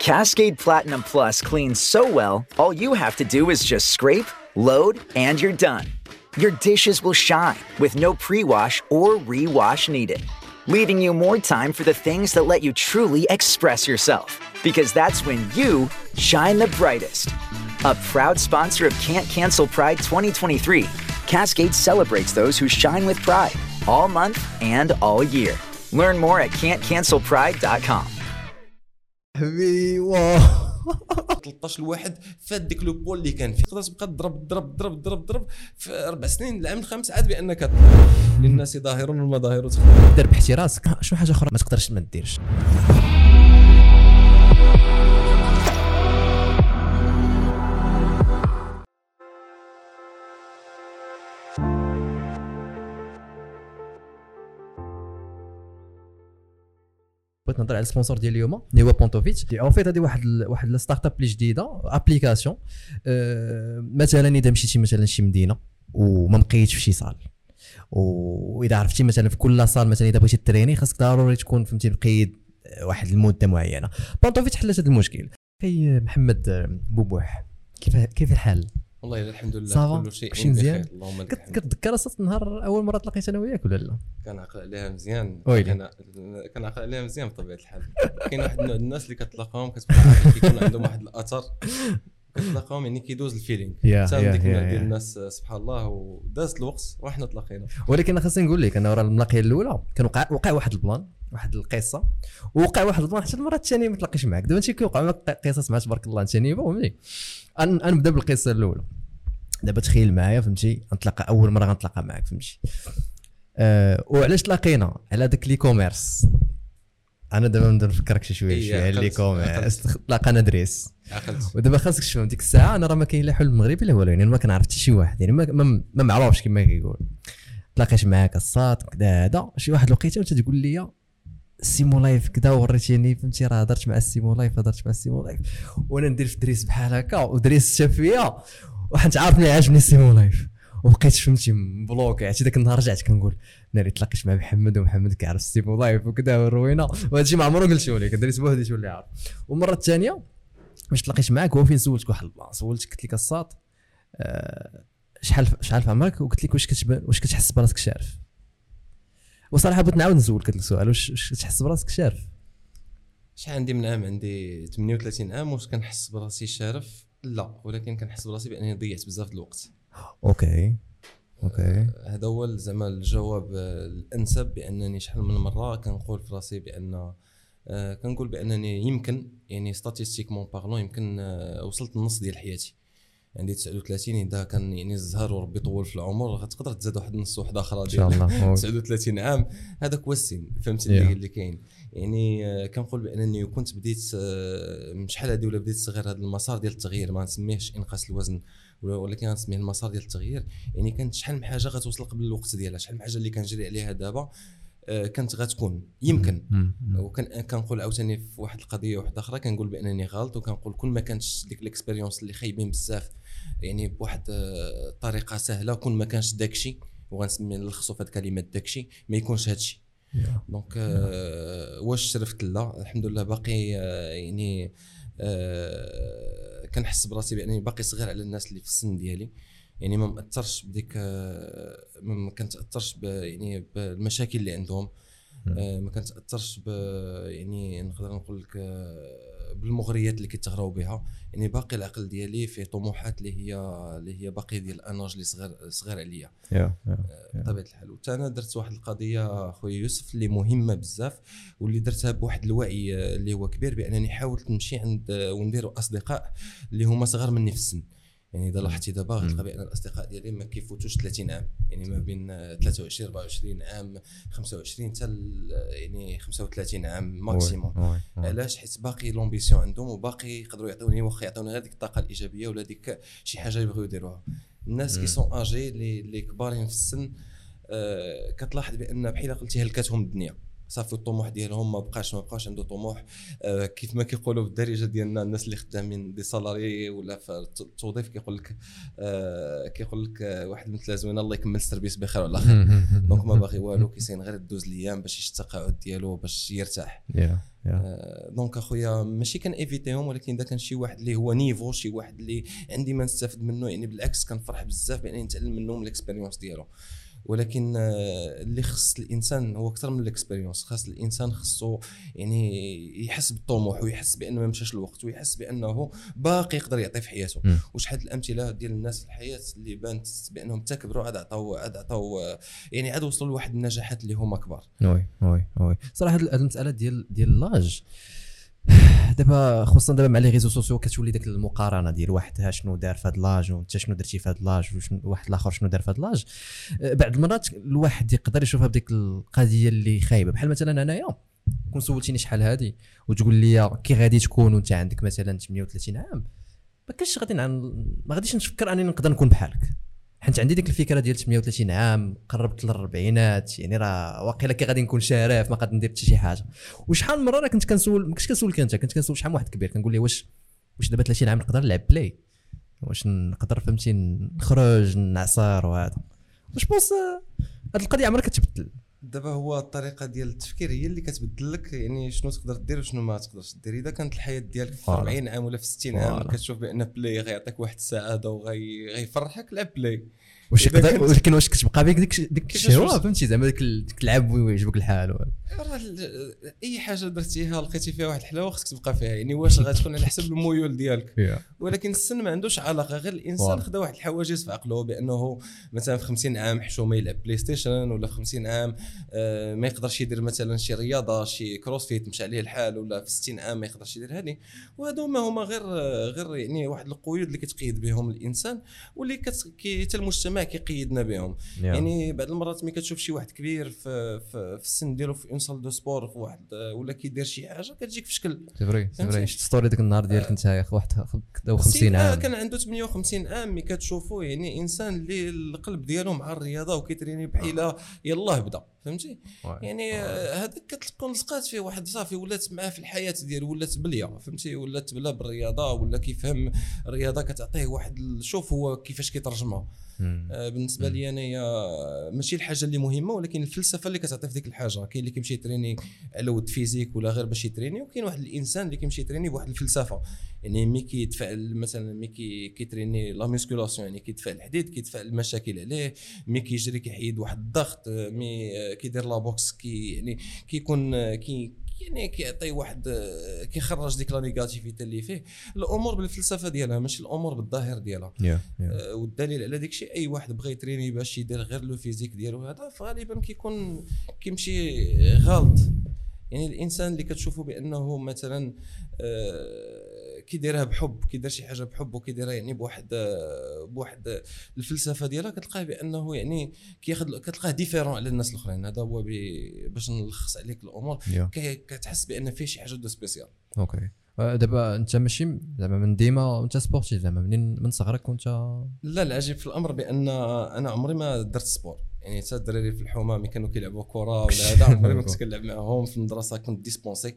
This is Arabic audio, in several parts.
Cascade Platinum Plus cleans so well, all you have to do is just scrape, load, and you're done. Your dishes will shine with no pre wash or re-wash needed, leaving you more time for the things that let you truly express yourself. Because that's when you shine the brightest. A proud sponsor of Can't Cancel Pride 2023, Cascade celebrates those who shine with pride all month and all year. Learn more at can'tcancelpride.com. حبيبي واو. 13 الواحد فات ديك لو بول اللي كان فيه. تقدر تبقى تضرب تضرب تضرب تضرب تضرب في أربع سنين العام الخامس عاد بأنك للناس ظاهر والمظاهر تختلف دير بحتي راسك. شنو حاجة أخرى ما تقدرش ما ديرش. بغيت نهضر على ال sponsor ديال اليوم اللي هو بونتوفيتش اون فيت هذه واحد ال- واحد ال startup اللي جديدة application أه مثلا إذا مشيتي مثلا شي مدينة وما مقيتش في شي salle. وإذا عرفتي مثلا في كل salle مثلا إذا بغيتي تريني خاصك ضروري تكون فهمتي مقيد واحد المدة معينة. بونتوفيتش حلت هذا المشكل. كي محمد بوبوح كيف كيف الحال؟ والله الحمد لله ça va؟ كل شيء مزيان؟ اللهم لك الحمد. كتذكر أصلا النهار أول مرة تلاقيت أنا وياك ولا لا؟ كان عقل عليها مزيان. ويلي. كان كان عقل عليها مزيان بطبيعة الحال. كاين واحد النوع الناس اللي كتلاقاهم كتبقى كيكون عندهم واحد الأثر. كتلاقاهم يعني كيدوز ال feeling. حتى ديك. ديال الناس سبحان الله وداز الوقت وحنا تلاقينا. ولكن خاصني نقول لك أنا ورا الملاقية الأولى كان وقع وقع واحد ال plan. واحد القصة ووقع واحد ال plan حتى المرة الثانية ما تلاقيش معاك. دابا انت كيوقع معاك قصص مع تبارك الله انت niveau فهمتي أن- نبدا بالقصة الأولى. دابا تخيل معايا فهمتي؟ غنتلاقى أول مرة غنتلاقى معاك فهمتي؟ أه وعلاش تلاقينا؟ على داك l'e-commerce أنا دابا نبدا نفكرك شي شوية إيه، شوية على l'e-commerce تلاقانا دريس. ودابا خاصك تفهم ديك الساعة أنا راه ما كاين لا حل مغربي لا والو يعني ما كنعرف حتى شي واحد يعني ما ما, معروفش كما كيقول. تلاقيت معاك الصاد كذا هذا. شي واحد الوقيته وانت تقول لي السيمو لايف كذا وريتيني فهمتي؟ راه هضرت مع السيمو لايف هضرت مع السيمو لايف. وأنا ندير في دريس بحال هكا ودريس شاف فيا وحنت عارف ملي عجبني السيمو لايف. وبقيت فهمتي مبلوكي عرفتي ذاك النهار رجعت كنقول ناري تلاقيت مع محمد ومحمد كيعرف السيمو لايف وكذا وهذا الشيء ما عمرو قلت لك دريس بوحدي تولي عارف. والمرة الثانية باش تلاقيت معاك؟ هو فين سولتك؟ واحد البلاصة سولتك قلت لك الساط آه، شحال شحال في عمرك وقلت لك واش كتب... واش كتحس براسك شارف؟ وصراحة بغيت نعاود نسولك هذا السؤال واش كتحس براسك شارف؟ شحال عندي من عام؟ عندي 38 عام واش كنحس براسي شارف؟ لا ولكن كنحس براسي بأنني ضيعت بزاف د الوقت. OK OK. هذا هو زعما الجواب آه، الأنسب بأنني شحال من مرة كنقول في راسي بأن آه، كنقول بأنني يمكن يعني statistiquement parlant يمكن آه، وصلت النص ديال حياتي. عندي 39 إذا كان يعني الزهر وربي طول في العمر غتقدر تزاد واحد النص واحد أخرى إن شاء الله. 39 عام هذاك هو السن فهمت Yeah. اللي, اللي كاين. يعني آه، كنقول بأنني كنت بديت آه، من شحال هذه ولا بديت صغير هذا المسار ديال التغيير ما نسميهش إنقاص الوزن ولكن غنسميه المسار ديال التغيير. يعني كانت شحال من حاجة غتوصل قبل الوقت ديالها شحال من حاجة اللي كنجري عليها دابا. كانت غتكون. يمكن. وكان كنقول عاوتاني في واحد القضية واحدة أخرى كنقول بأنني غلط وكنقول كل ما كانتش ديك ال expérience اللي خايبين بزاف يعني بواحد آه، طريقة سهلة كل ما كانش داكشي وغنسمي نلخصو في هاد كلمه داكشي ما يكونش هادشي دونك آه واش شرفت لا الحمد لله باقي آه يعني آه كنحس براسي بأنني باقي صغير على الناس اللي في السن ديالي. يعني ما مأثرش بديك آه ما ب- يعني بالمشاكل اللي عندهم. آه ما كنتأثرش ب يعني نقدر نقول لك آه بالمغريات اللي كيتغراو بها. يعني باقي العقل ديالي فيه طموحات اللي هي اللي هي باقي ديال الأناج اللي صغير صغير عليا. Yeah- yeah. بطبيعة الحال. وتا أنا درت واحد القضية خويا يوسف اللي مهمة بزاف واللي درتها بواحد الوعي آه، اللي هو كبير بأنني حاولت نمشي عند آه، وندير أصدقاء اللي هما صغار مني في السن. يعني إذا لاحظتي دابا غتلقى بان الأصدقاء ديالي ما كيفوتوش 30 عام يعني ما بين آه، 23 24 عام 25 حتى يعني 35 عام maximum. علاش؟ حيت باقي l'ambition عندهم وباقي يقدروا يعطوني واخا يعطوني غير ديك الطاقة الإيجابية ولا ديك شي حاجة يبغيو يديروها. الناس كي سون أجي اللي اللي كبارين في السن آه كتلاحظ بأن بحال قلتي هلكتهم الدنيا. صافي الطموح ديالهم ما بقاش ما بقاش عنده طموح. آه كيف ما كيقولوا بالدارجه ديالنا الناس اللي خدامين دي سالاري ولا في التوظيف كيقول لك آه كيقول لك آه، واحد مثل زوينه الله يكمل السيرفيس بخير وعلى خير. دونك ما باغي والو كيسين غير دوز الأيام باش يشد التقاعد ديالو باش يرتاح. آه، دونك أخويا ماشي كان ايفيتيهم ولكن إذا كان شي واحد اللي هو نيفو شي واحد اللي عندي ما نستافد منه يعني بالعكس كنفرح بزاف بأنني نتعلم منه من ال expérience ديالو. ولكن آه، اللي خص الإنسان هو أكثر من ال expérience خاص الإنسان خصو يعني يحس بالطموح ويحس بان ما مشاش الوقت ويحس بأنه باقي يقدر يعطي في حياته. وشحال الأمثلة ديال الناس في الحياة اللي بانت بأنهم تكبروا عاد عطاو عاد عطاو يعني عاد وصلوا لواحد النجاحات اللي هما كبار. Oui oui oui. صراحة هاد المسألة ديال ديال l'âge دابا خصوصا دابا مع les réseaux sociaux كتولي ديك المقارنة ديال واحد شنو دار في هاد l'âge وانت شنو درتي في هاد l'âge وواحد الآخر شنو دار في هاد l'âge أه، بعض المرات الواحد يقدر يشوفها بديك القضية اللي خايبة بحال مثلا أنايا كون سولتيني شحال هادي وتقول لي كي غادي تكون وانت عندك مثلا 38 عام ما كانش غادي. ما غاديش نفكر انني نقدر نكون بحالك حيت عندي ديك الفكرة ديال 38 عام قربت للربعينات يعني راه واقيلا كي غادي نكون شارف ما غادي ندير حتى شي حاجة. وشحال من مرة راه كنت كنسول ما كنتش كنسولك أنت كنت كنسول شحال واحد كبير كنقول له واش واش دابا 30 عام نقدر نلعب Play واش نقدر فهمتي نخرج نعصر وهذا. واش tu penses هاد القضية عمرها كتبدل. دابا هو الطريقة ديال التفكير هي اللي كتبدل لك يعني شنو تقدر دير وشنو ما تقدرش دير إذا كانت الحياة ديالك في voilà. 40 عام ولا في 60 عام. كتشوف بأن Play غيعطيك واحد السعاده وغيفرحك لعب Play واش يقدر ولكن واش كتبقى بك ديك ديك الشهوه فهمتي؟ زعما ديك ال- ديك اللعب ويعجبك الحال. راه أي حاجة درتيها لقيتي فيها واحد الحلاوة خصك تبقى فيها. يعني واش غتكون على حسب الميول ديالك. ولكن السن ما عندوش علاقة. غير الإنسان. خدا واحد الحواجز في عقله بأنه مثلا في 50 عام حشومه يلعب PlayStation ولا في 50 عام آه، ما يقدرش يدير مثلا شي رياضة شي CrossFit مشى عليه الحال ولا في 60 عام ما يقدرش يدير هذه. وهذو ما هما غير غير يعني واحد القيود اللي كتقيد بهم الإنسان واللي كت... كي حتى المجتمع كيقيدنا بهم. يعني بعض المرات ملي كتشوف شي واحد كبير في في, في السن ديالو في اون سال دو سبور في واحد ولا كيدير شي حاجة كتجيك في شكل سي فري سي؟ فري شفت ستوري ديك النهار ديالك انت يا أخي واحد 50 سيدنا عام. كان عنده 58 عام ملي كتشوفوا يعني إنسان اللي القلب ديالو مع الرياضة وكيتريني بحيلة يلاه بدا فهمتي؟ يعني آه، هذاك كتكون لصقات فيه واحد صافي ولات معاه في الحياة ديالو ولات بلية فهمتي؟ ولات بلا بالرياضة ولا كيفهم الرياضه كتعطيه واحد شوف هو كيفاش كيترجمها. آه، بالنسبة لي انايا ماشي الحاجة اللي مهمة ولكن الفلسفة اللي كتعطي في ديك الحاجة. كاين اللي كيمشي يتريني على ود physique ولا غير باش يتريني وكاين واحد الإنسان اللي كيمشي يتريني بواحد الفلسفة. يعني مي كيتفاعل مثلا مي كي كيتريني la musculation يعني كيدفع الحديد كيدفع المشاكل عليه مي كيجري كيحيد واحد الضغط آه، مي آه، كيدير la boxe كي يعني كيكون آه، كي يعني كيعطي واحد كيخرج ديك la négativité اللي فيه. الأمور بالفلسفة ديالها ماشي الأمور بالظاهر ديالها. Yeah yeah آه، والدليل على داك الشيء أي واحد بغى يتريني باش يدير غير le physique ديالو هذا فغالبا كيكون كيمشي غلط. يعني الإنسان اللي كتشوفه بأنه مثلا آه، كيديرها بحب كيدير شي حاجة بحب وكيديرها يعني بواحد بواحد الفلسفة ديالها كتلقاه بأنه يعني كياخذ كتلقاه différent على الناس الأخرين. هذا هو باش نلخص عليك الأمور. كي- كتحس بأن فيه شي حاجة de spécial OK. آه، دابا أنت ماشي زعما من ديما انت sportif زعما منين من صغرك وأنت؟ لا العجيب في الأمر بأن أنا عمري ما درت sport يعني حتى الدراري في الحومة ملي كانوا كيلعبوا كرة ولا هذا عمري ما كنت كنلعب معاهم في المدرسة كنت dispensé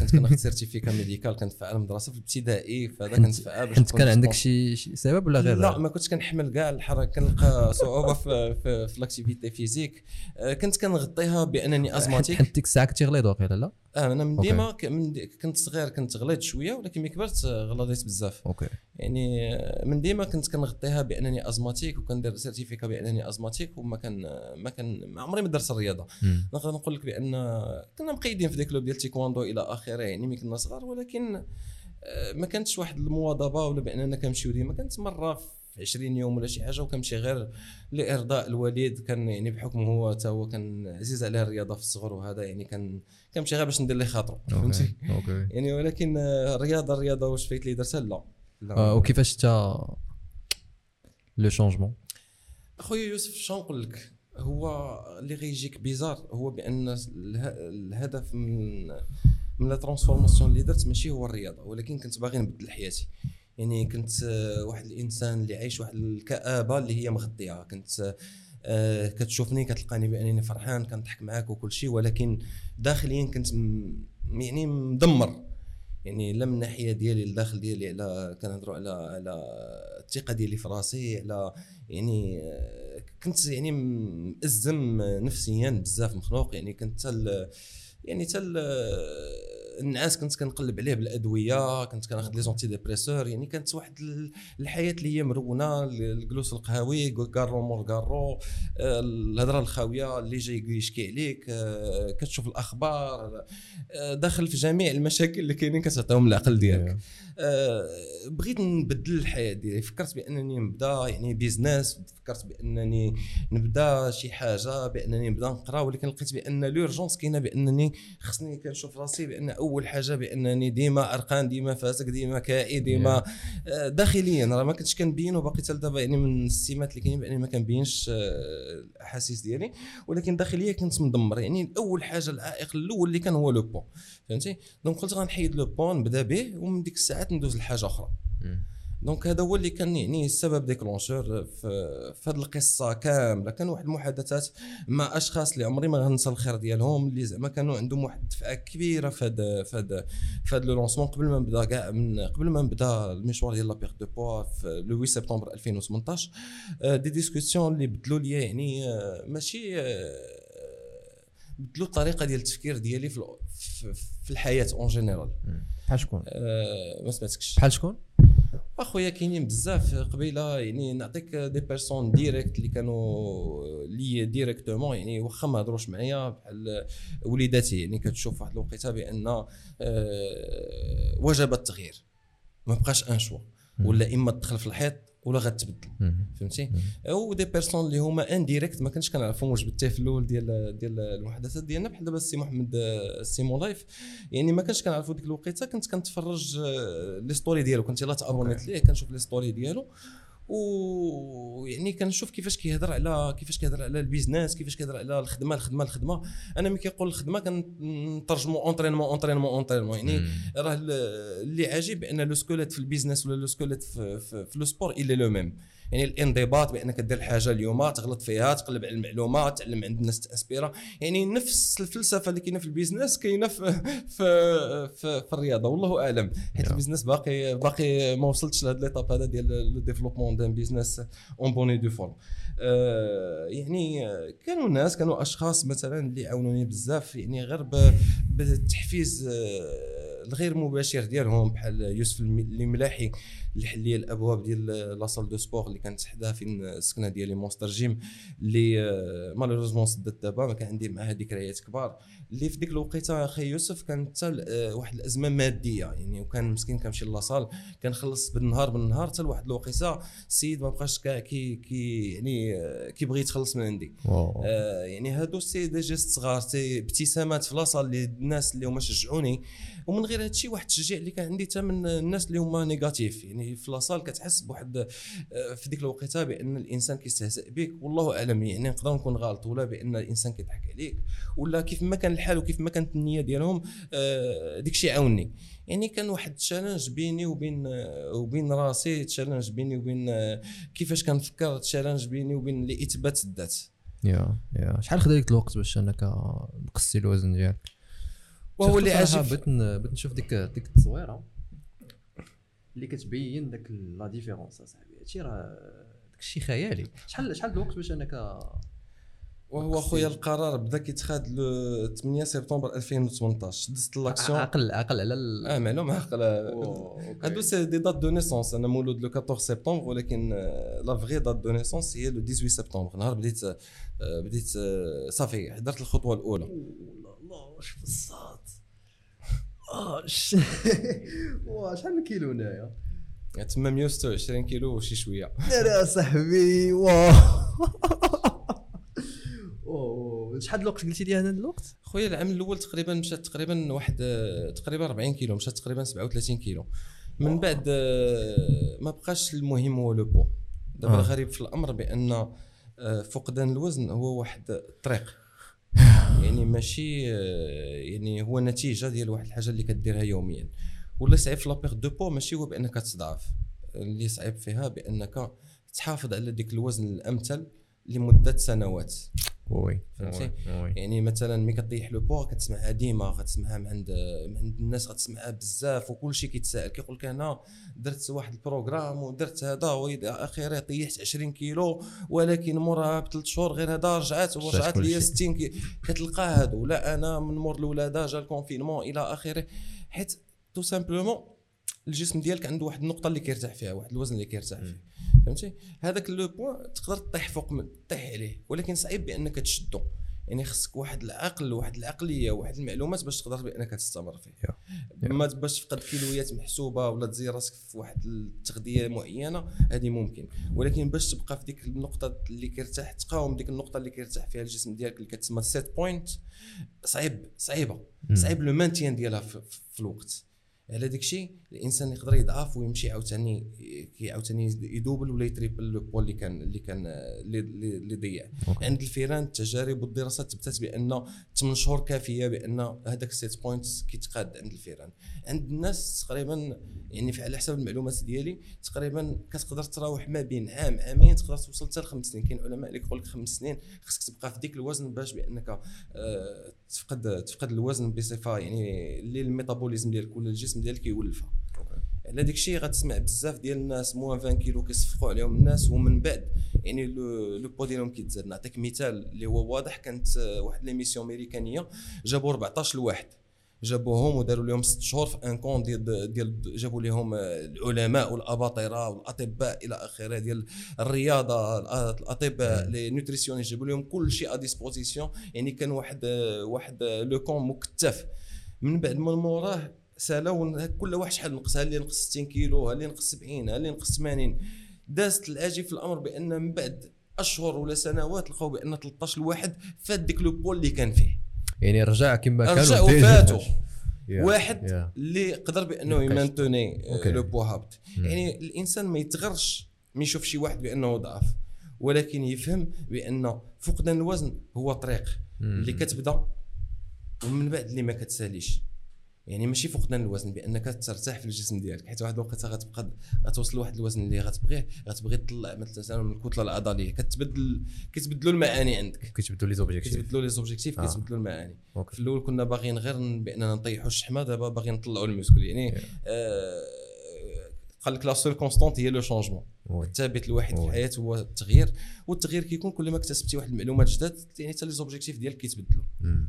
كنت كناخذ certificat médical كنت في المدرسة في الابتدائي فهذا كنت في نكون كان عندك. شي سبب ولا غير؟ لا ما كنتش كنحمل كاع الحركة كنلقى صعوبة في في, في l'activité physique آه، كنت كنغطيها بأنني asthmatique حيت ديك الساعة كنتي غليظ واقيلا لا؟ آه أنا من. ديما ملي كنت صغير كنت غليظ شوية ولكن ملي كبرت آه، غلظيت بزاف. OK. يعني من ديما كنت كنغطيها بأنني asthmatique وكندير certificat بأنني asthmatique وما كان ما كان ما عمري ما درت الرياضة. نقدر نقول لك بأن كنا مقيدين في ديك club ديال تيكواندو إلى آخره يعني ملي كنا صغار ولكن آه، ما كانتش واحد المواظبة ولا باننا كنمشيو ديما. كانت مرة في 20 يوم ولا شي حاجة وكنمشي غير لإرضاء الوالد. كان يعني بحكم هو تا هو كان عزيز عليه الرياضة في الصغر وهذا يعني كان كنمشي غير باش ندير ليه خاطرو فهمتي؟ يعني ولكن آه، الرياضه الرياضه واش فايت لي درتها؟ لا. آه، وكيفاش انت le changement أخويا يوسف شنو نقول لك؟ هو اللي غيجيك bizarre هو بأن اله- الهدف من من la transformation اللي درت ماشي هو الرياضة ولكن كنت باغي نبدل حياتي. يعني كنت آه، واحد الإنسان اللي عايش واحد الكآبة اللي هي مغطيها كنت آه كتشوفني كتلقاني بأنني فرحان كنضحك معاك وكل شيء ولكن داخليا كنت يعني مدمر. يعني لا من الناحيه ديالي الداخل ديالي على كنهضروا على على الثقة ديالي في راسي على يعني كنت يعني مأزم نفسيا بزاف مخنوق يعني كنت تل يعني تل النعاس كنت كنقلب عليه بالأدوية كنت كناخذ les antidépresseurs يعني كانت واحد ال- الحياة اللي هي مرونة الجلوس القهوي كارو مور كارو الهضرة الخاوية اللي جاي يشكي عليك آه، كتشوف الأخبار آه، داخل في جميع المشاكل اللي كاينين كتعطيهم العقل ديالك. آه، بغيت نبدل الحياة ديالي. فكرت بأنني نبدأ يعني business فكرت بأنني نبدأ شي حاجة بأنني نبدأ نقرأ ولكن لقيت بأن l'urgence كاينة بأنني خصني كنشوف راسي بأن أول حاجة بأنني ديما عرقان ديما فاسق ديما كاعي ديما آه، داخليا. راه ما كنتش كنبين وباقي حتى دابا يعني من السمات اللي كاينين بأني ما كنبينش آه، الأحاسيس ديالي. ولكن داخليا كنت مدمر. يعني اول حاجة العائق الأول اللي كان هو le poids. فهمتي؟ donc قلت غنحيد le poids نبدأ به ومن ديك الساعات ندوز لحاجة أخرى. donc هذا هو اللي كان يعني السبب déclencheur في في هذه القصة كاملة. كان واحد المحادثات مع أشخاص اللي عمري ما غنسى الخير ديالهم اللي زعما كانوا عندهم واحد الدفعة كبيرة في هذا في هذا في هذا le lancement. قبل ما نبدا كاع من قبل ما نبدا المشوار ديال la perte de poids في le 8 سبتمبر 2018 آه، des discussions اللي بدلوا لي يعني آه، ماشي آه، بدلوا الطريقة ديال التفكير ديالي في ال- في- في الحياة en général بحال شكون؟ آه، ما سمعتكش. بحال شكون؟ أخويا كاينين بزاف قبيلة يعني نعطيك des personnes directes اللي كانوا لي directement يعني واخا ما هضروش معايا بحال وليداتي يعني كتشوف واحد الوقيتة بأن آه، وجب التغيير. ما بقاش un choix ولا إما تدخل في الحيط ولا غتبدل فهمتي؟ أو des personnes اللي هما indirectes ما كنتش كنعرفهم واش بالتي في الأول ديال ديال المحادثات ديالنا بحال دابا السي محمد سيمو لايف يعني ما كنتش كنعرفو ديك الوقيتة كنت كنتفرج آه، les stories ديالو. كنت يلاه تابونيت ليه كنشوف les stories ديالو. ويعني كنشوف كيفاش كيهضر على كيفاش كيهضر على ال business كيفاش كيهضر على الخدمة الخدمة الخدمة. أنا ملي كيقول الخدمة كنترجمو entraînement entraînement entraînement يعني راه ال- اللي عجيب بان le squelette في ال business ولا le squelette في, في, في le sport est le même. يعني الانضباط بأنك دير الحاجة اليوم تغلط فيها تقلب على المعلومات تعلم عند الناس تاسبيرا يعني نفس الفلسفة اللي كاينة في ال business كاينة في في في, في الرياضة والله أعلم. حيت. ال business باقي باقي ما وصلتش لهاد l'étape هذا ديال le développement d'un business en bonne et due forme يعني كانوا ناس كانوا أشخاص مثلا اللي عاونوني بزاف يعني غير بالتحفيز آه، الغير مباشر ديالهم بحال يوسف الم- الملاحي اللي حل لي الأبواب ديال la salle de sport اللي كانت حدا فين السكنة ديالي Monster Gym اللي آه، malheureusement سدت دابا ما كان عندي معها ذكريات كبار اللي في ديك الوقيتة أخي يوسف كانت حتى آه، واحد الأزمة مادية يعني وكان مسكين كنمشي la salle كنخلص بالنهار بالنهار حتى لواحد الوقيتة السيد ما بقاش كي كي يعني آه، كيبغي يتخلص من عندي. آه، يعني هادو c'est des gestes صغار c'est ابتسامات في la salle اللي الناس اللي هما شجعوني ومن غير هادشي واحد التشجيع اللي كان عندي حتى من الناس اللي هما négatifs. يعني في la salle كتحس بواحد آه، في ديك الوقيتة بأن الإنسان كيستهزئ بك. والله أعلم يعني نقدر نكون غلط ولا بأن الإنسان كيضحك عليك ولا كيف ما كان الحال وكيف ما كانت النية ديالهم آه، ديك الشيء عاوني يعني كان واحد ال challenge بيني وبين آه، وبين راسي challenge بيني وبين كيفاش كنفكر challenge بيني وبين الاثبات الذات. يا يا. شحال خدا الوقت باش أنك نقصي الوزن ديالك؟ وهو اللي عاجب بغيت بغيت نشوف ديك ديك التصويرة. اللي كتبين داك la différence أصاحبي. هادشي راه داكشي خيالي. شحال شحال الوقت باش أنك وهو خويا القرار بدا كيتخاد le 8 سبتمبر 2018 دزت l'action عقل عقل على ال آه معلوم عقل هادو c'est des dates de naissance أنا مولود le 14 سبتمبر ولكن la vraie date de naissance هي le 18 سبتمبر. نهار بديت آه، بديت آه، صافي حضرت الخطوة الأولى. الله واش في الصال آه شحال الكيلو هنايا؟ تما 126 كيلو وشي شوية. لا صاحبي واه شحال الوقت قلتي لي أنا الوقت خويا العام الأول تقريبا مشات تقريبا واحد تقريبا 40 كيلو مشات تقريبا 37 كيلو. من بعد آه، ما بقاش المهم هو le poids. دابا آه. الغريب في الأمر بأن آه، فقدان الوزن هو واحد الطريق يعني ماشي آه، يعني هو نتيجة ديال واحد الحاجة اللي كديرها يوميا. واللي صعيب في la perte de poids ماشي هو بأنك تضعف. اللي صعيب فيها بأنك تحافظ على ديك الوزن الأمثل لمدة سنوات. oui فهمتي؟ يعني مثلا ملي كطيح le poids كتسمعها ديما كتسمعها من عند من عند الناس غتسمعها بزاف وكل شيء كيتسائل كيقول لك أنا درت واحد ال programme ودرت هذا والى اخره طيحت 20 كيلو ولكن موراها بثلاث شهور غير هذا رجعت ورجعت لي شيء. 60 كي كتلقى هادو. لا أنا من مور الولاده جا ال confinement إلى اخره حيت tout simplement الجسم ديالك عنده واحد النقطة اللي كيرتاح فيها واحد الوزن اللي كيرتاح فيه. فهمتي؟ هذاك le poids تقدر تطيح فوق من تطيح عليه ولكن صعيب بأنك تشدو. يعني خصك واحد العقل واحد العقلية واحد المعلومات باش تقدر بأنك تستمر فيه. ما باش تفقد كيلويات محسوبة ولا تزيد راسك في واحد التغذية معينة هذه ممكن. ولكن باش تبقى في ديك النقطة اللي كيرتاح تقاوم ديك النقطة اللي كيرتاح فيها الجسم ديالك اللي كتسمى set point صعيب صعيبة. صعيب le maintien ديالها في, في, في الوقت. على داك الشيء الإنسان يقدر يضعف ويمشي عاوتاني كي عاوتاني y doubler ولا y tripler le poids اللي كان اللي كان اللي, ضيع. عند الفيران التجارب والدراسات تثبتت بأن 8 شهور كافية بأن هذاك ال set point كيتقاد عند الفيران. عند الناس تقريبا يعني على حسب المعلومات ديالي تقريبا كتقدر تراوح ما بين عام عامين تقدر توصل حتى لخمس سنين. كاين علماء اللي كيقول لك خمس سنين خصك تبقى في ديك الوزن باش بأنك آه، تفقد تفقد الوزن بصفة يعني اللي ال métabolisme ديالك ولا الجسم ديالك يولفها. على داك الشيء غتسمع بزاف ديال الناس moins 20 كيلو كيصفقوا عليهم الناس ومن بعد يعني le poids ديالهم كيتزاد. نعطيك مثال اللي هو واضح كانت واحد l'émission أمريكانية جابوا 14 لواحد. جابوهم وداروا لهم ست شهور في un camp ديال ديال جابوا لهم العلماء والأباطرة والأطباء إلى آخره ديال الرياضة الأطباء les nutritionnistes. جابوا لهم كل شيء à disposition يعني كان واحد واحد le camp مكتف. من بعد من موراه سالاو كل واحد شحال نقص ها اللي نقص 60 كيلو ها اللي نقص 70 ها اللي نقص 80 دازت العجيب في الأمر بأن من بعد أشهر ولا سنوات لقاو بأن 13 الواحد فات ديك le poids اللي كان فيه يعني رجع كما كان رجع. يا. واحد. اللي قدر بأنه. يمانتوني okay. le poids هابط يعني الإنسان ما يتغرش ما يشوف شي واحد بأنه ضعف ولكن يفهم بأن فقدان الوزن هو طريق اللي كتبدأ ومن بعد اللي ما كتساليش يعني ماشي فقدان الوزن بانك ترتاح في الجسم ديالك حيت واحد الوقت غتبقى غتوصل لواحد الوزن اللي غتبغيه غتبغي تطلع مثلا من الكتلة العضليه كتبدل كيتبدلوا المعاني عندك كيتبدلوا les objectifs كيتبدلوا les objectifs آه. كيتبدلوا المعاني okay. في الأول كنا باغيين غير بأننا نطيحوا الشحمة دابا باغيين نطلعوا ال muscle يعني آه قال لك la seule constante هي le changement. الثابت الوحيد في. الحياة هو التغيير والتغيير كيكون كل ما اكتسبتي واحد المعلومات جداد يعني حتى les objectifs ديالك كيتبدلوا. مم.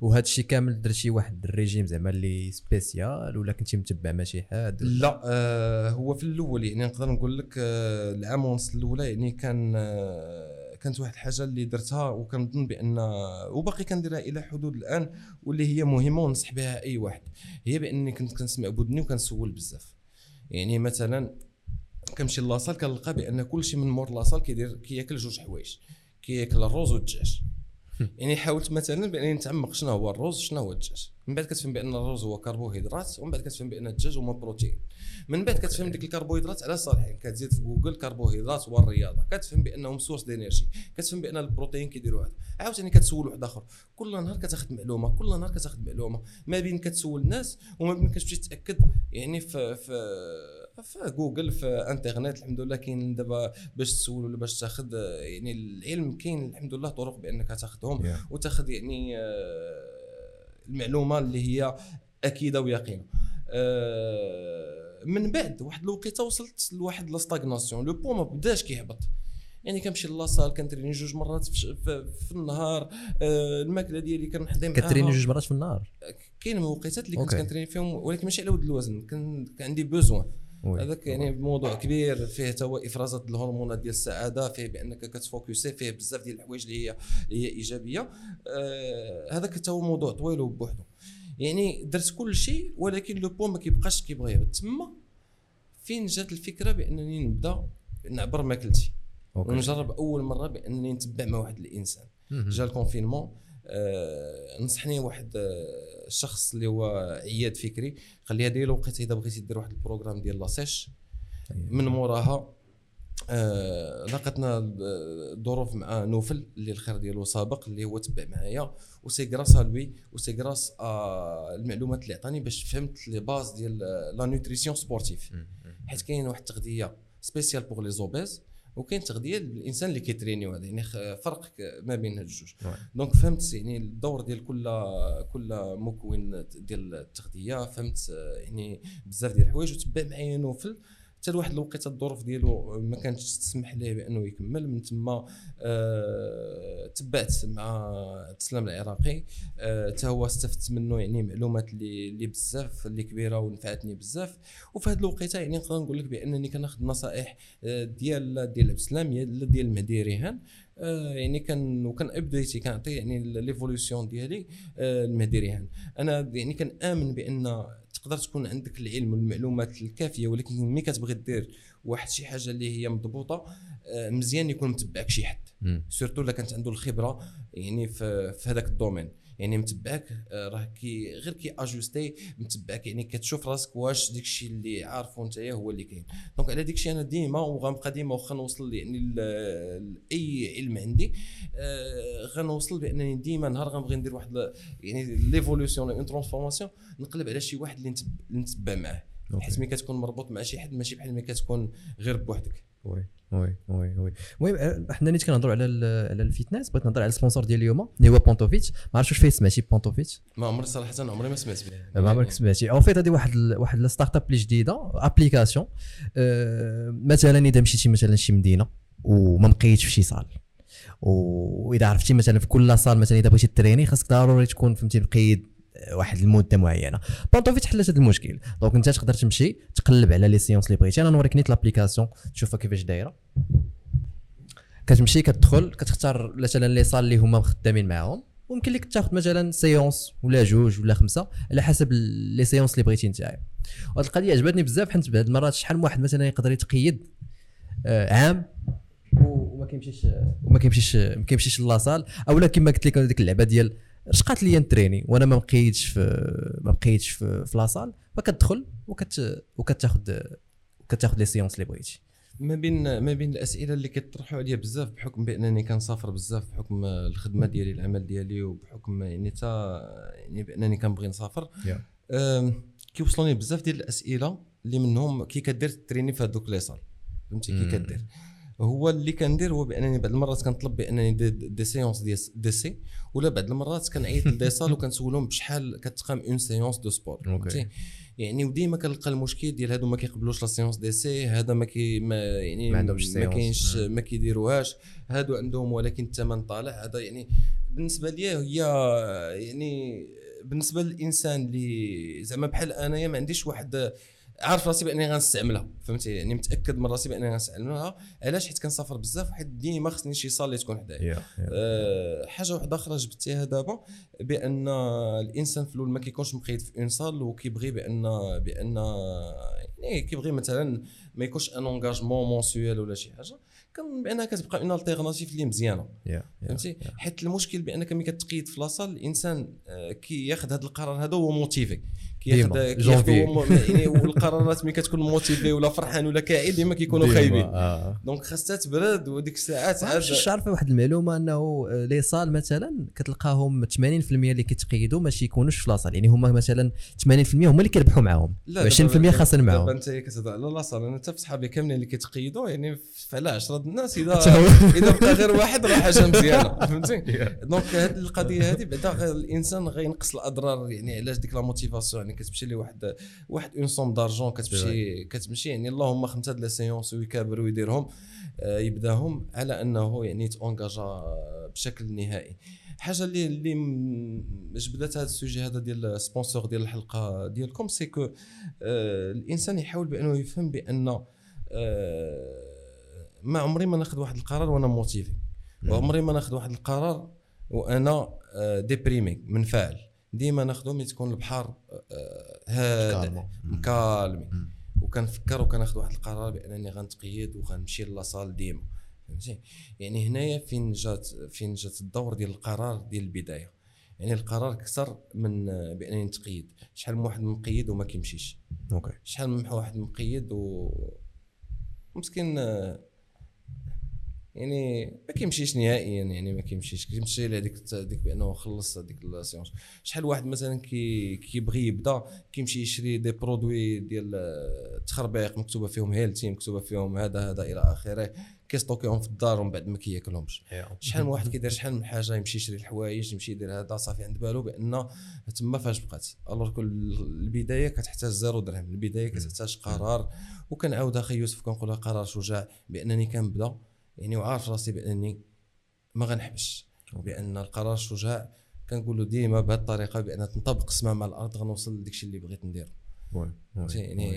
وهذا الشيء كامل درتي واحد الريجيم زعما اللي spécial ولا كنتي متبع مع شي حد؟ لا آه هو في الأول يعني نقدر نقول لك آه العام ونص الأولى يعني كان آه كانت واحد الحاجة اللي درتها وكنظن بأن وباقي كنديرها إلى حدود الآن واللي هي مهمة وننصح بها أي واحد. هي بأني كنت كنسمع بودني وكنسول بزاف. يعني مثلا كنمشي la salle كنلقى بأن كل شيء من مور la salle كيدير كياكل جوج حوايج كياكل الرز والدجاج. يعني حاولت مثلا بأنني نتعمق شنو هو الرز شنو هو الدجاج. من بعد كتفهم بأن الرز هو كربوهيدرات ومن بعد كتفهم بأن الدجاج هو بروتين من بعد كتفهم ديك الكربوهيدرات علاش صالحين. كتزيد في جوجل كربوهيدرات والرياضة. كتفهم بأنهم source d'énergie كتفهم بأن البروتين كيديروا هذا. عاوتاني كتسول واحد آخر. كل نهار كتاخذ معلومة. كل نهار كتاخذ معلومة. ما بين كتسول الناس وما بين كتمشي تاكد يعني في في في جوجل في انترنت الحمد لله كاين دابا باش تسول ولا باش تاخذ يعني العلم كاين الحمد لله طرق بأنك تاخذهم Yeah. وتاخذ يعني آه، المعلومة اللي هي أكيدة ويقينة آه، من بعد واحد الوقيتة وصلت لواحد la stagnation le poids ما بداش كيهبط يعني كنمشي la salle كنتريني جوج مرات في, في, في النهار آه، الماكلة ديالي كنحضي معاها كتريني جوج مرات في النهار كاين وقيتات اللي كنت. كنتريني فيهم ولكن ماشي على ود الوزن كان عندي besoin. هذاك يعني موضوع كبير فيه توا إفرازات الهرمونات ديال السعادة فيه بأنك كتفوكاليزي فيه بزاف ديال الحوايج اللي هي اللي هي إيجابية. آه هذاك هو موضوع طويل وبوحدو. يعني درت كل شيء ولكن le poids ما كيبقاش كيبغي. يهبط تما فين جات الفكرة بأنني نبدأ نعبر ماكلتي. ونجرب أول مرة بأنني نتبع مع واحد الإنسان. جا ال confinement. نصحني واحد آه الشخص اللي هو عياد فكري قال لي هذه الوقت إذا بغيتي دير واحد ال programme ديال la sèche من موراها آه لقتنا الظروف مع نوفل اللي الخير ديالو سابق اللي هو تبع معايا و c'est grâce à lui و c'est grâce آه المعلومات اللي عطاني باش فهمت les bases ديال la nutrition sportive حيت كاين واحد التغذية spéciale pour les obèses وكاين تغذية للانسان اللي كيتريني هذا يعني فرق ما بين هاد الجوج. دونك فهمت يعني الدور ديال كل كل مكون ديال التغذية فهمت يعني بزاف ديال الحوايج وتبع معايا نوفل حتى لواحد الوقيته الظروف ديالو ما كانتش تسمح ليه بانه يكمل. من تما آه تبعت مع تسلم العراقي. آه، حتى هو استفدت منه يعني معلومات اللي اللي بزاف اللي كبيرة ونفعتني بزاف. وفي هذه الوقيته يعني نقدر نقول لك بأنني كناخذ نصائح آه، ديال ديال عبد السلام ديال المهدي ريهان. آه، يعني كان وكان ابديتي كنعطي يعني l'évolution ديالي آه، المهدي ريهان. أنا يعني كنآمن بأن تقدر تكون عندك العلم والمعلومات الكافية ولكن ملي كتبغي دير واحد شي حاجة اللي هي مضبوطة آه، مزيان يكون متبعك شي حد. surtout إلا كانت عنده الخبرة يعني في, في هذاك ال domaine يعني متبعك آه، راه كي غير كي ajuster متبعك يعني كتشوف راسك واش داك الشيء اللي عارفه انت هو اللي كاين. donc على ديك الشيء أنا ديما وغنبقى ديما واخا نوصل يعني لاي علم عندي آه، غنوصل بأنني ديما نهار غنبغي ندير واحد يعني l'évolution une transformation نقلب على شي واحد اللي نتب- اللي نتبع معاه. حيت ملي كتكون مربوط مع شي حد ماشي بحال ملي كتكون غير بوحدك. وي وي وي وي. المهم آه، حنا نيت كنهضروا على على ال fitness بغيت نهضر على ال sponsor ديال اليوم اللي هو بونتوفيتش ما عرفتش واش فيه سمعتي بونتوفيتش ما عمري صراحة عمري ما سمعت بها ما عمرك سمعتي أو فيت هذه واحد ال- واحد ال startup اللي جديدة application مثلا إذا مشيتي مثلا شي مدينة وما مقيدش في شي salle. واذا عرفتي مثلا في كل salle مثلا إذا بغيتي تريني خاصك ضروري تكون فهمتي مقيد آه، واحد المدة معينة. بونتوفيت حلت هذا المشكل. donc انت تقدر تمشي تقلب على les séances اللي بغيتي. أنا نوريك نيت l'application تشوفها كيفاش دايرة. كتمشي كتدخل كتختار مثلا les salles اللي هما خدامين معاهم. ويمكن لك تاخذ مثلا séance ولا جوج ولا خمسة على حسب les séances اللي بغيتي نتايا وهاد القضية عجبتني بزاف حيت بعض المرات شحال من واحد مثلا يقدر يتقيد آه، عام وما كيمشيش وما كيمشيش ما كيمشيش la salle أولا كما قلت لك ديك اللعبة ديال اش قالت لي نتريني وأنا ما مقيدش في ما بقيتش في, في la salle فكتدخل وكت وكتاخذ كتاخذ les séances اللي بغيتي. ما بين ما بين الأسئلة اللي كيطرحوا عليا بزاف بحكم بأنني كنسافر بزاف بحكم الخدمة ديالي العمل ديالي وبحكم يعني تا يعني بأنني كنبغي نسافر. Yeah. كيوصلوني بزاف ديال الأسئلة اللي منهم كي كدير تريني في هذوك les salles. فهمتي؟ كي. كدير. هو اللي كندير هو بأنني بعض المرات كنطلب بأنني des, des séances d', d'essai. ولا بعض المرات كنعيط ل des salles وكنسولهم بشحال كتقام une séance de sport فهمتي؟ يعني وديما كنلقى المشكل ديال هادو ما كيقبلوش la séance d'essai هذا ما كي ما يعني ما عندهمش ما. كاينش مم. ما كيديروهاش. هادو عندهم ولكن الثمن طالع. هذا يعني بالنسبة لي هي يعني بالنسبة للإنسان اللي زعما بحال أنايا ما عنديش واحد عارف راسي باني غنستعملها فهمتي؟ يعني متأكد من راسي باني غنستعملها. علاش؟ حيت كنسافر بزاف حيت ديما خصني شي salle اللي تكون حدايا. أه، حاجة واحدة أخرى جبتيها دابا بأن الإنسان في الأول ما كيكونش مقيد في une salle وكيبغي بأن بأن يعني كيبغي مثلا ما يكونش un engagement mensuel ولا شي حاجة. كان بأنها كتبقى une alternative اللي مزيانة. فهمتي؟ حيت المشكل بأنك ملي كتقيد في la salle الإنسان آه، كي ياخذ هذا القرار هذا هو motivé كياخذ يعني والقرارات ملي كتكون motivé ولا فرحان ولا كاعي ديما كيكونوا خايبين. آه. donc خاصها تبرد وديك الساعات عاد عارف عارف واحد المعلومة انه les salles مثلا كتلقاهم 80% اللي كيتقيدوا ماشي يكونوش في la salle. يعني هما مثلا 80% هما اللي كيربحوا معاهم. لا 20% خاسرين دابا معاهم. انت كتهضر على la salle أنا حتى في صحابي كاملين اللي كيتقيدوا يعني على 10 الناس اذا. إذا بقى غير واحد راه حاجة مزيانة فهمتي؟ donc هذه القضية هذه بعدا الإنسان غينقص الأضرار يعني علاش ديك la motivation يعني كتمشي لي واحد une somme d'argent كتمشي كتمشي يعني اللهم خمسه د la séance ويكابر ويديرهم آه، يبداهم على انه يعني يتونجاجا بشكل نهائي. حاجة اللي اللي جبدت هذا ال sujet هذا ديال ال sponsor ديال الحلقة ديالكم c'est que آه، الإنسان يحاول بأنه يفهم بأن آه، ما عمري ما ناخذ واحد القرار وأنا motivé وعمري ما ناخذ واحد القرار وأنا déprimé منفعل ديما ناخذه ملي تكون البحر آه، هادئ calme. مكالمي. وكنفكر وكناخذ واحد القرار بأنني غنتقيد وغنمشي la salle ديما. فهمتي؟ يعني هنايا فين جات فين جات الدور ديال القرار ديال البداية. يعني القرار أكثر من آه، بأنني نتقيد. شحال من واحد مقيد وما كيمشيش. OK. شحال من واحد مقيد و مسكين آه، يعني ما كيمشيش نهائيا يعني ما كيمشيش. كيمشي لهذيك ديك بأنه خلص هذيك ال séance شحال واحد مثلا كي كيبغي يبدأ كيمشي يشري des produits ديال آه، تخربيق مكتوبة فيهم healthy مكتوبة فيهم هذا هذا إلى آخره كيستوكيهم في الدار ومن بعد ما كياكلهمش. شحال من واحد كيدير شحال من حاجة يمشي يشري الحوايج يمشي يدير هذا صافي عند بالو بان تما فاش بقات. alors كل البداية كتحتاج zéro درهم البداية كتحتاج قرار. وكنعاود أخي يوسف كنقولها قرار شجاع بأنني كنبدأ. يعني وعارف راسي بانني ما غنحبسش بان القرار شجاع. كنقولوا ديما بهذه الطريقة بأن تنطبق السماء مع الأرض غنوصل لداكشي اللي بغيت ندير يعني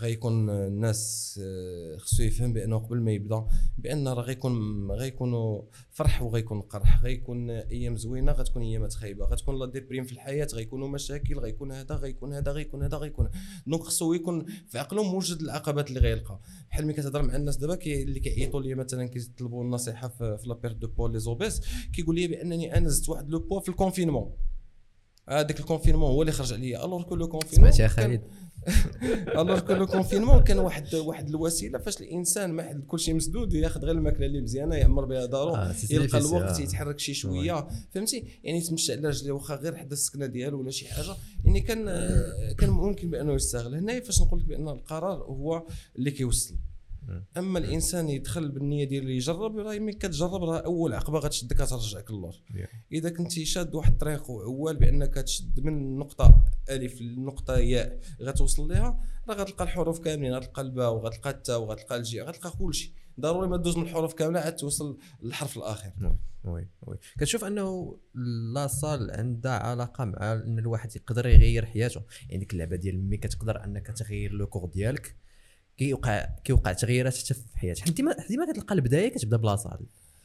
غيكون الناس آه، خصو يفهم بأنه قبل ما يبدأ بأن راه غيكون غيكونوا فرح وغيكون قرح غيكون أيام زوينة غتكون ايامات خايبه غتكون la déprime في الحياة غيكونوا مشاكل غيكون هذا غيكون هذا غيكون هذا غيكون donc خصو يكون في عقله موجد العقبات اللي غيلقى. بحال ملي كتهضر مع الناس دابا كي اللي كيعيطوا لي مثلا كيطلبوا النصيحة في, la perte de poids les obèses كيقول لي بأنني أنا زدت واحد le poids في ال confinement هذاك ال confinement هو اللي خرج عليا. alors que le confinement سمعت يا خالد؟ alors que le confinement كان واحد واحد الوسيلة فاش الإنسان ما حد كلشي مسدود ياخذ غير الماكلة اللي مزيانة يعمر بها دارو آه، يلقى الوقت آه. يتحرك شي شوية فهمتي؟ يعني يتمشى على رجليه واخا غير حدا السكنة ديالو ولا شي حاجة يعني كان كان ممكن بأنه يستغل. هنا فاش نقول لك بأن القرار هو اللي كيوصل. أما الإنسان يدخل بالنية ديالو يجرب راه ملي كتجرب راه أول عقبة غتشدك غترجعك للور إذا كنتي شاد واحد الطريق وعوال بأنك تشد من نقطة ألف لنقطة ياء غتوصل ليها راه غتلقى الحروف كاملين غتلقى الباء وغتلقى التاء وغتلقى الجي غتلقى كلشي. ضروري ما دوز من الحروف كاملة عاد توصل للحرف الآخر. oui oui كتشوف أنه la salle عندها علاقة مع إن الواحد يقدر يغير حياته. يعني ديك اللعبة ديال ملي كتقدر أنك تغير le corps ديالك كيوقع كيوقع تغييرات حتى في حياتك. حيت ديما ديما كتلقى البداية كتبدا ب la salle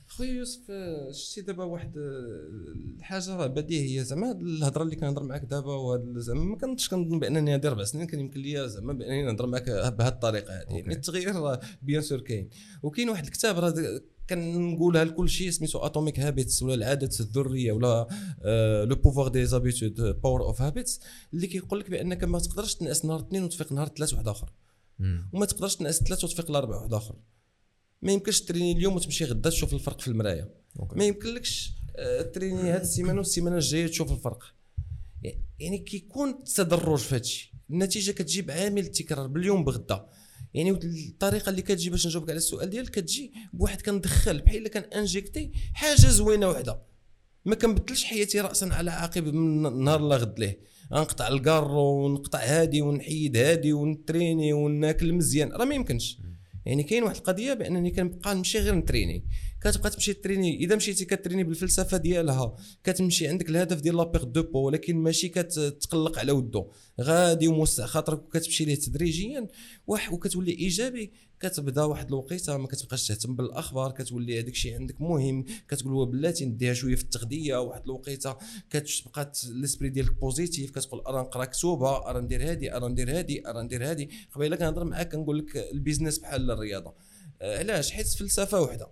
خويا يوسف آه، شتي دابا واحد آه، الحاجة راه بديهية. زعما هاد الهضرة اللي كنهضر معاك دابا وهاد زعما ما كنتش كنظن بأنني هادي أربع سنين. كان يمكن ليا زعما بأنني نهضر معاك بهاد الطريقة هادي. يعني التغيير راه bien sûr كاين. وكاين واحد الكتاب راه كنقولها لكل شيء سميتو Atomic Habits ولا العادات الذرية ولا le pouvoir des habitudes Power of Habits اللي كيقول لك بأنك ما تقدرش تنعس نهار اثنين وتفيق نهار ثلاث واحد آخر. وما تقدرش تنعس ثلاث وتفيق الاربع واحد آخر. ما يمكنش تريني اليوم وتمشي غدا تشوف الفرق في المرايه. ما يمكنلكش آه، تريني هذه السيمانة والسيمانة الجاية تشوف الفرق. يعني كيكون تدرج في هادشي. النتيجة كتجي بعامل التكرار باليوم بغدا. يعني الطريقة اللي كتجي باش نجاوبك على السؤال ديالك كتجي بواحد كندخل بحال إلا كان انجيكتي حاجة زوينة وحدة. ما كنبدلش حياتي راسا على عقب من نهار لا غد ليه. غنقطع الكارو ونقطع هادي ونحيد هادي ونتريني وناكل مزيان. راه ما يمكنش. يعني كاين واحد القضية بأنني كنبقى نمشي غير نتريني. كتبقى تمشي تريني إذا مشيتي كتريني بالفلسفة ديالها كتمشي عندك الهدف ديال la perte de poids ولكن ماشي كتقلق على ودو. غادي وموسع خاطرك وكتمشي ليه تدريجيا وكتولي إيجابي. كتبدا واحد الوقيته ما كتبقاش تهتم بالاخبار كتولي هذاك الشيء عندك مهم. كتقول بلاتي نديها شوية في التغذيه واحد الوقيته كتبقى l'esprit ديالك positif كتقول أرا نقرا كتوبة أرا ندير هادي أرا ندير هادي أرا ندير هادي. قبيلة كنهضر معاك كنقول لك ال business بحال الرياضة. آه، علاش؟ حيت فلسفة وحدة.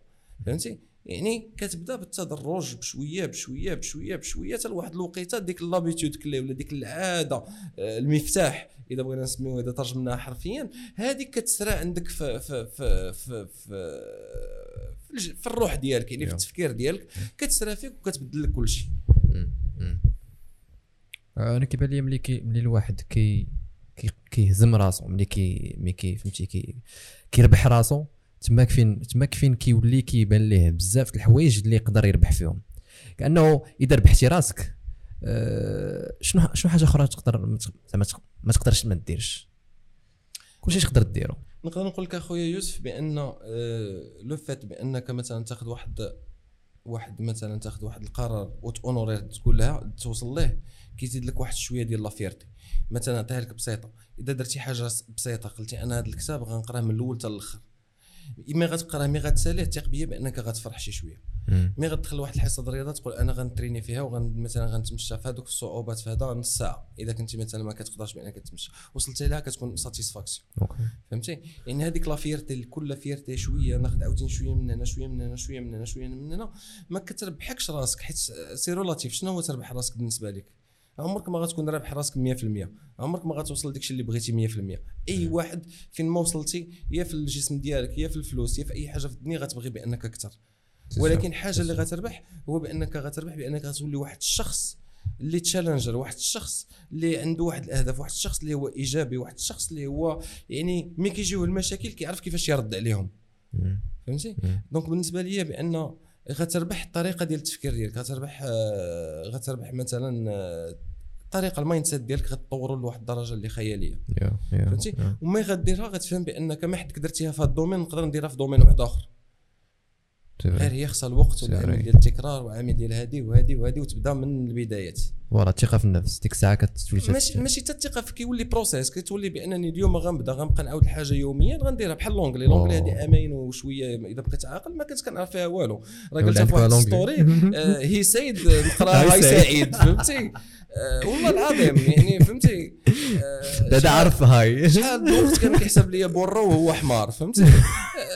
فهمتي؟ يعني كتبدا بالتدرج بشويه بشويه بشويه بشويه حتى لواحد الوقيته ديك l'habitude كلي ولا ديك العاده آه، المفتاح إذا بغينا نسميوه اذا ترجمناها حرفيا هذيك كتسرى عندك في في في في في, في, الروح ديالك يعني في. التفكير ديالك كتسرى فيك وكتبدل لك كل شيء أنا كيبان لي ملي كي ملي الواحد كي كي كيهزم راسو ملي كي ملي كي فهمتي كي كيربح راسو تماك فين تماك فين كيولي كيبان ليه بزاف د الحوايج اللي يقدر يربح فيهم. كأنه إذا ربحتي راسك آه، شنو شنو حاجة أخرى تقدر ما تق- زعما ما تقدرش ما ديرش كلشي تقدر ديرو. نقدر نقول لك أخويا يوسف بأن آه، le fait بأنك مثلا تاخذ واحد واحد مثلا تاخذ واحد القرار وتونوريه تقول لها توصل ليه كيزيد لك واحد شوية ديال la fierté. مثلا نعطيها لك بسيطة. إذا درتي حاجة بسيطة قلتي أنا هذا الكتاب غنقراه من الأول حتى الأخر. مي غتقراه مي غتساليه ثق بيا بانك غتفرح شي شوية مي غتدخل واحد الحصه الرياضه تقول أنا غنتريني فيها وغن مثلا غنتمشى في هذوك الصعوبات في هذا نص ساعه. اذا كنتي مثلا ما كتقدرش بانك تمشى. وصلتي لها كتكون satisfaction فهمتي؟ يعني هذيك la fierté كل fierté شوية ناخذ عاوتاني شوية من هنا شوية من هنا شوية من هنا شوية من هنا. ما كتربحكش راسك حيت c'est relatif شنو هو تربح راسك بالنسبة لك؟ عمرك ما غتكون رابح راسك 100% عمرك ما غتوصل لداكشي اللي بغيتي 100% أي واحد فين ما وصلتي يا في الجسم ديالك يا في الفلوس يا في أي حاجة في الدنيا غتبغي بأنك أكثر. ولكن حاجة اللي غتربح هو بأنك غتربح بأنك غتولي واحد الشخص اللي challenger واحد الشخص اللي عنده واحد الأهداف واحد الشخص اللي هو إيجابي واحد الشخص اللي هو يعني ملي كيجيوه المشاكل كيعرف كيفاش يرد عليهم. فهمتي. donc بالنسبة لي بأن غتربح الطريقة ديال التفكير ديالك غتربح آه، غتربح مثلا آه، الطريقة ال mindset ديالك غتطوروا لواحد الدرجة اللي خيالية يا يا فهمتي يا. ومي غديرها غتفهم بأنك ما حدك درتيها في هذا ال domaine نقدر نديرها في domaine واحد آخر. غير هي خصها الوقت والعامل. ديال التكرار وعامل ديال هادي وهادي وهادي وتبدا من البدايات. ورا الثقة في النفس ديك الساعة كتولي ماشي ماشي حتى الثقة كيولي process كتولي بأنني اليوم غنبدأ غنبقى نعاود الحاجة يوميا غنديرها بحال l'anglais l'anglais. هذه آمين وشوية إذا بقيت عاقل ما كنت كنعرف فيها والو. راه قلتها في واحد. story هي سيد نقرأ هاي هاي سعيد. فهمتي؟ آه، والله العظيم يعني فهمتي؟ آه، هذا شحال- عارف هاي. شحال من وقت كان كيحسب لي بره وهو حمار فهمتي؟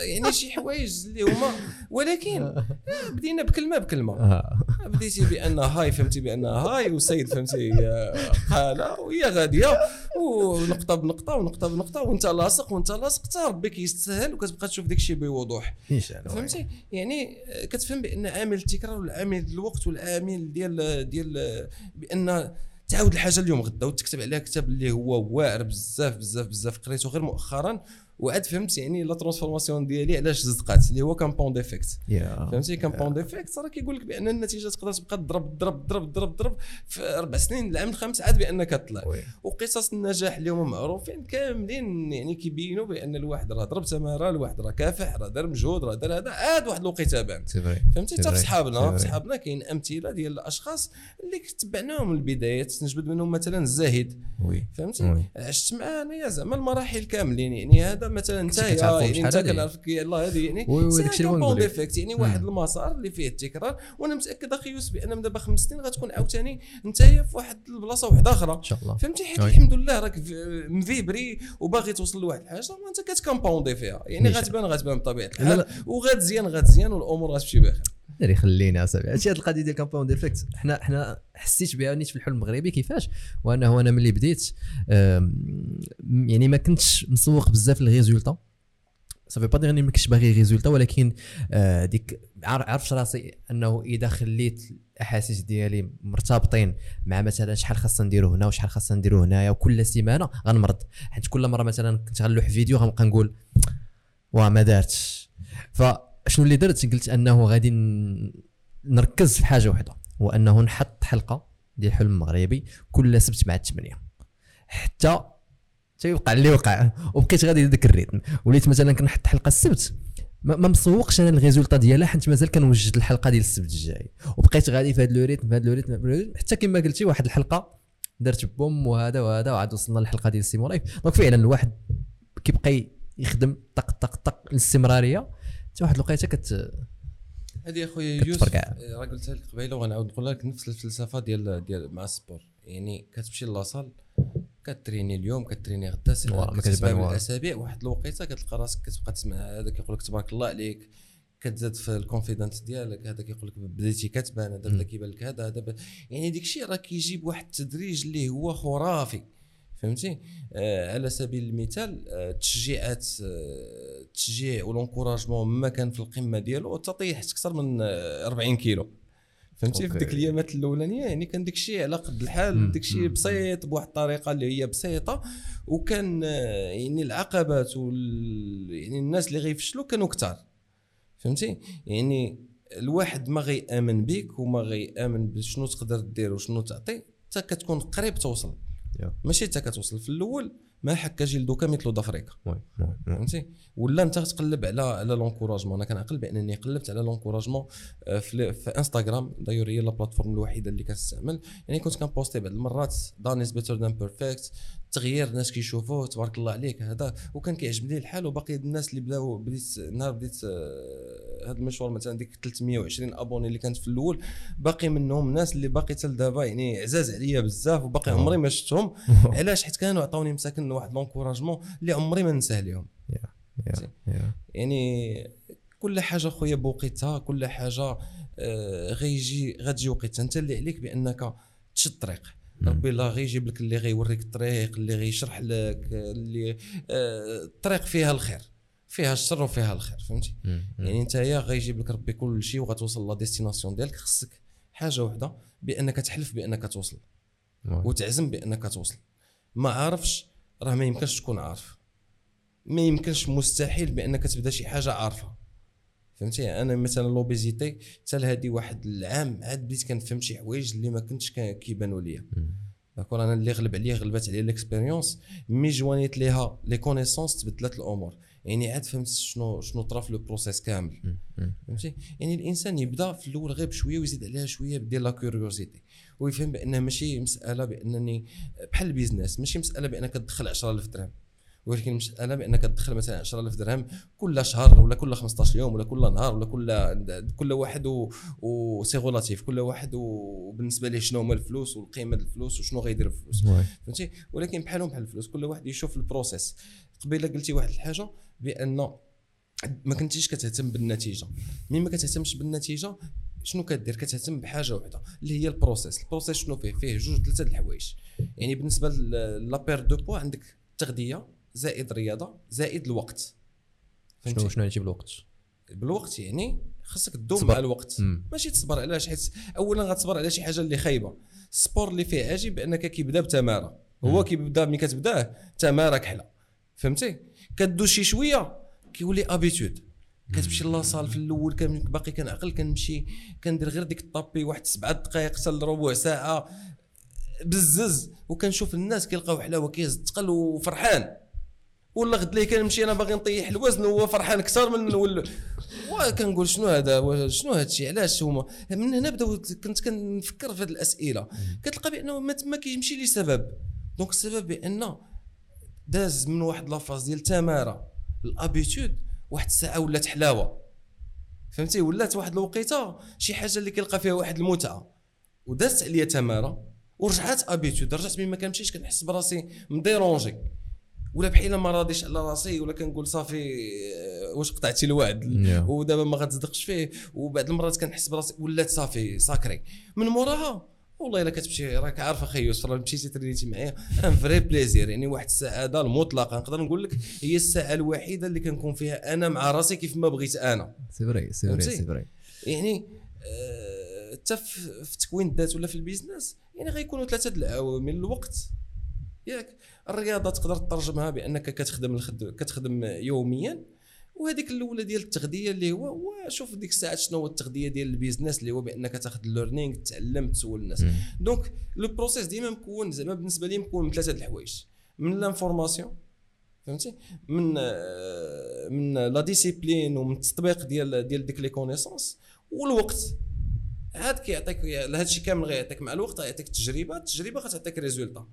يعني شي حوايج اللي هما ولكن آه، بدينا بكلمة بكلمة. آه. بديتي بأن هاي فهمتي بأن هاي وسيد فهمتي آه، قال وهي غادية ونقطة بنقطة ونقطة بنقطة وانت لاصق وانت لاصق حتى ربي كيستسهل وكتبقى تشوف داك الشيء بوضوح. إن شاء الله. فهمتي؟ يعني كتفهم بأن عامل التكرار والعامل الوقت والعامل ديال ديال بأن تعاود الحاجة اليوم غدا وتكتب عليها كتاب اللي هو واعر بزاف بزاف بزاف. قريته غير مؤخرا وعاد فهمت يعني la transformation ديالي علاش زدقات اللي هو compound effect يا. فهمتي؟ compound effect راه كيقول لك بأن النتيجة تقدر تبقى تضرب تضرب تضرب تضرب تضرب في أربع سنين العام الخامس عاد بأنك تطلع oui. وقصص النجاح اليوم معروفين كاملين يعني كيبينوا بأن الواحد راه ضرب تماره الواحد راه كافح راه دار مجهود راه دار هذا عاد واحد الوقيته بان فهمتي؟ حتى في. صحابنا في. صحابنا كاين أمثلة ديال الأشخاص اللي تبعناهم من البدايات نجبد منهم مثلا الزاهد. فهمتي. عشت معاه انايا زعما المراحل كاملين يعني هذا مثلا انت يعني انت. كنعرفك يلاه هذه يعني سي ان ليك. ديفيكت يعني واحد المسار اللي فيه التكرار وأنا متاكد أخي يوسف بأن من دابا خمس سنين غتكون عاوتاني انت في واحد البلاصة واحدة أخرى إن شاء الله فهمتي حيت. الحمد لله راك في- مفيبري وباغي توصل لواحد الحاجة وانت كت compoundي فيها يعني. غتبان غتبان بطبيعة الحال. وغتزيان غتزيان والأمور غتمشي بخير اللي خلينا اصاحبي هادشي هاد القضية ديال compound effect حنا حنا حسيت بها نيت في الحلم المغربي كيفاش؟ وانه أنا ملي بديت يعني ما كنتش مسوق بزاف لل résultat صافي با أني ما كنتش باغي résultat ولكن آه، ديك عارفش راسي أنه إذا خليت الأحاسيس ديالي مرتبطين مع مثلا شحال خاصنا نديرو هنا وشحال خاصنا نديرو هنايا وكل سيمانة غنمرض. حيت كل مرة مثلا كنت غنلوح فيديو غنبقى نقول واه ما دارتش. فشنو اللي درت؟ قلت أنه غادي نركز في حاجة واحدة هو انه نحط حلقة ديال الحلم المغربي كل سبت مع الثمانيه حتى حتى يوقع اللي وقع وبقيت غادي ذاك ال rythme. وليت مثلا كنحط حلقة السبت. ما مسوقش أنا ال résultat ديالها حيت مازال كنوجد الحلقة ديال السبت الجاي. وبقيت غادي في هذا le rythme في هذا le rythme، حتى كما قلتي واحد الحلقة درت boom وهذا وهذا وعاد وصلنا للحلقة ديال السيمو لايف donc فعلا الواحد كيبقى يخدم طق طق طق الاستمرارية. حتى واحد الوقيتة كت هذه أخويا يوسف. آه، راه قلتها لك قبيلة وغنعاود نقول لك نفس الفلسفة ديال ديال مع ال sport يعني كتمشي la salle كت traini اليوم كت traini غدا والو. بالاسابيع واحد الوقيتة كتلقى راسك كتبقى تسمع هذا كيقول لك تبارك الله عليك. كتزاد في ال confidence ديالك هذا كيقول لك بديتي كتبان هذا بدا كيبان لك هذا هذا يعني ديك الشيء راه كيجيب واحد التدريج اللي هو خرافي. فهمتي؟ آه على سبيل المثال آه التشجيعات آه التشجيع وال encouragement ما كان في القمة ديالو تطيح أكثر من آه 40 كيلو. فهمتي؟ في. ديك الأيامات الأولانية يعني كان داك الشيء على قد الحال. داك الشيء. بسيط بواحد الطريقة اللي هي بسيطة. وكان آه، يعني العقبات وال يعني الناس اللي غيفشلوا كانوا كتار. فهمتي؟ يعني الواحد ما غيآمن بيك وما غيآمن بشنو تقدر دير وشنو تعطي حتى كتكون قريب توصل. يا. ماشي حتى كتوصل في الأول ما حكا مثل ضفريك oui oui oui. فهمتي؟ ولا انت تقلب على على l'encouragement أنا كنعقل بأنني قلبت على l'encouragement آه، في, في انستغرام داير هي la plateforme الوحيدة اللي كنستعمل يعني كنت كن posti بعض المرات done is better than perfect تغيير الناس كيشوفوه تبارك الله عليك هذا. وكان كيعجبني الحال. وباقي الناس اللي بداو بديت نهار بديت آه، هذا المشوار مثلا ديك 320 abonnés اللي كانت في الأول. باقي منهم ناس اللي باقي حتى لدابا يعني عزاز عليا بزاف. وباقي عمري ما شفتهم. علاش؟ حيت كانوا عطاوني مساكن واحد لونكوراجمون اللي عمري ما ننساه لهم يعني كل حاجة خويا بوقيتها كل حاجة آه، غيجي غتجي وقيتها. أنت اللي عليك بأنك تشد الطريق. ربي الله غيجيب لك اللي غيوريك الطريق اللي غيشرح لك اللي آه، الطريق فيها الخير. فيها الشر وفيها الخير فهمتي. يعني أنت يا غيجيب لك ربي كل شيء وغتوصل la destination ديالك. خصك حاجة واحدة بأنك تحلف بأنك توصل. وتعزم بأنك توصل. ما عارفش راه ما يمكنش تكون عارف ما يمكنش مستحيل بأنك تبدا شي حاجة عارفها فهمتي؟ أنا مثلا l'obésité حتى لهادي واحد العام عاد بديت كنفهم شي حوايج اللي ما كنتش كيبانوا ليا. d'accord أنا اللي غلب عليا غلبت عليا l'expérience mais جوانيت ليها les connaissances تبدلت الأمور. يعني عاد فهمت شنو شنو طرا في le process كامل. فهمتي؟ يعني الإنسان يبدأ في الأول غير بشوية ويزيد عليها شوية بدير la curiosité. ويفهم بانها ماشي مسألة بأنني بحال ال business ماشي مسألة بأنك تدخل 10000 درهم. ولكن مسألة بأنك تدخل مثلا 10000 درهم كل شهر ولا كل 15 يوم ولا كل نهار ولا كل كل واحد و- و c'est relatif. كل واحد وبالنسبة ليه شنو هما الفلوس والقيمة الفلوس وشنو غيدير بالفلوس oui. فهمتي؟ ولكن بحالهم بحال الفلوس كل واحد يشوف ال process. قبيلة قلتي واحد الحاجة بأن ما كنتيش كتهتم بالنتيجة. ملي ما كتهتمش بالنتيجة شنو كدير؟ كتهتم بحاجة واحدة اللي هي ال process. ال process شنو فيه؟ فيه جوج ثلاثة د الحوايج. يعني بالنسبة la perte de poids عندك تغذية زائد رياضة زائد الوقت. شنو فهمتي؟ شنو هادشي بالوقت؟ بالوقت يعني خاصك تدوم. مع الوقت. مم. ماشي تصبر علاش؟ حيت اولا غتصبر على شي حاجة اللي خايبة. ال sport اللي فيه عاجب بأنك كيبدا بتمارة. هو كيبدا ملي كتبداه تمارة كحلة. فهمتي؟ كدوز شي شوية كيولي ابيتود كتمشي لاصال في الأول كان باقي كنعقل كنمشي كندير غير ديك الطابي واحد سبعة دقائق حتى لربع ساعة. بزز. وكنشوف الناس كيلقاو حلاوة كيهز الثقل وفرحان. ولا غد ليه كنمشي أنا باغي نطيح الوزن وهو فرحان أكثر من ولا وكنقول شنو هذا؟ شنو هذا الشيء؟ علاش هما؟ من هنا بداو كنت كنفكر في هذه الأسئلة. كتلقى بأنه ما تما كيمشي لي سبب. donc السبب بأن داز من واحد la phase ديال التماره ال habitude واحد الساعة ولات حلاوة. فهمتي؟ ولات واحد الوقيتة شي حاجة اللي كيلقى فيها واحد المتعة. ودازت عليا تمارة ورجعت habitude. رجعت ملي ما كنمشيش كنحس براسي m dérangé. ولا بحال ما راضيش على راسي ولا كنقول صافي آه، واش قطعتي الوعد؟ Yeah. ودابا ما غتصدقش فيه. وبعد المرات كنحس براسي ولات صافي sacré. من موراها والله إلا كتمشي راك عارفة أخي يسرا مشيتي trainiتي معايا. un vrai plaisir يعني واحد السعادة المطلقة نقدر نقول لك هي الساعة الوحيدة اللي كنكون فيها أنا مع راسي كيف ما بغيت أنا. c'est vrai c'est vrai؟ c'est vrai يعني آه، حتى في في تكوين الذات ولا في ال business يعني غيكونوا ثلاثة العوامل الوقت. ياك الرياضة تقدر تترجمها بأنك كتخدم الخد... كتخدم يوميا وهذيك الأولى ديال التغذية اللي هو شوف ديك الساعات شنو هو التغذية ديال ال business اللي هو بأنك تاخذ ال learning تعلم تسول الناس. donc le process ديما مكون زعما بالنسبة لي مكون من ثلاثة د الحوايج. من l'information فهمتي؟ من آه، من la discipline ومن التطبيق ديال ديال ديك les connaissances والوقت. هاد كيعطيك هذا الشيء كامل غيعطيك. مع الوقت غيعطيك تجربة. التجربة غتعطيك résultat.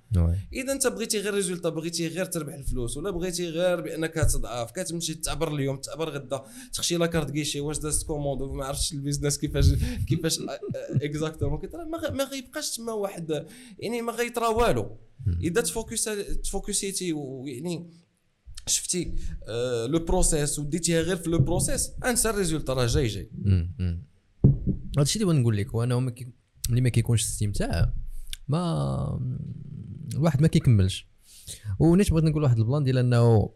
إذا أنت بغيتي غير résultat بغيتي غير تربح الفلوس ولا بغيتي غير بأنك تضعف كتمشي تعبر اليوم تعبر غدا تخشي la carte guichet واش دازت commande وما عرفتش ال business كيفاش كيفاش exactement ما غ- ما غيبقاش تما واحد يعني ما غيطرا والو. إذا t'focus تفوكسيتي ويعني شفتي آه le process وديتيها غير في le process أنسى ال résultat راه جاي جاي. هادشي اللي بغيت نقول لك كي- ملي ما كيكونش الاستمتاع ما الواحد ما كيكملش. ونيت بغيت نقول واحد ال plan ديال أنه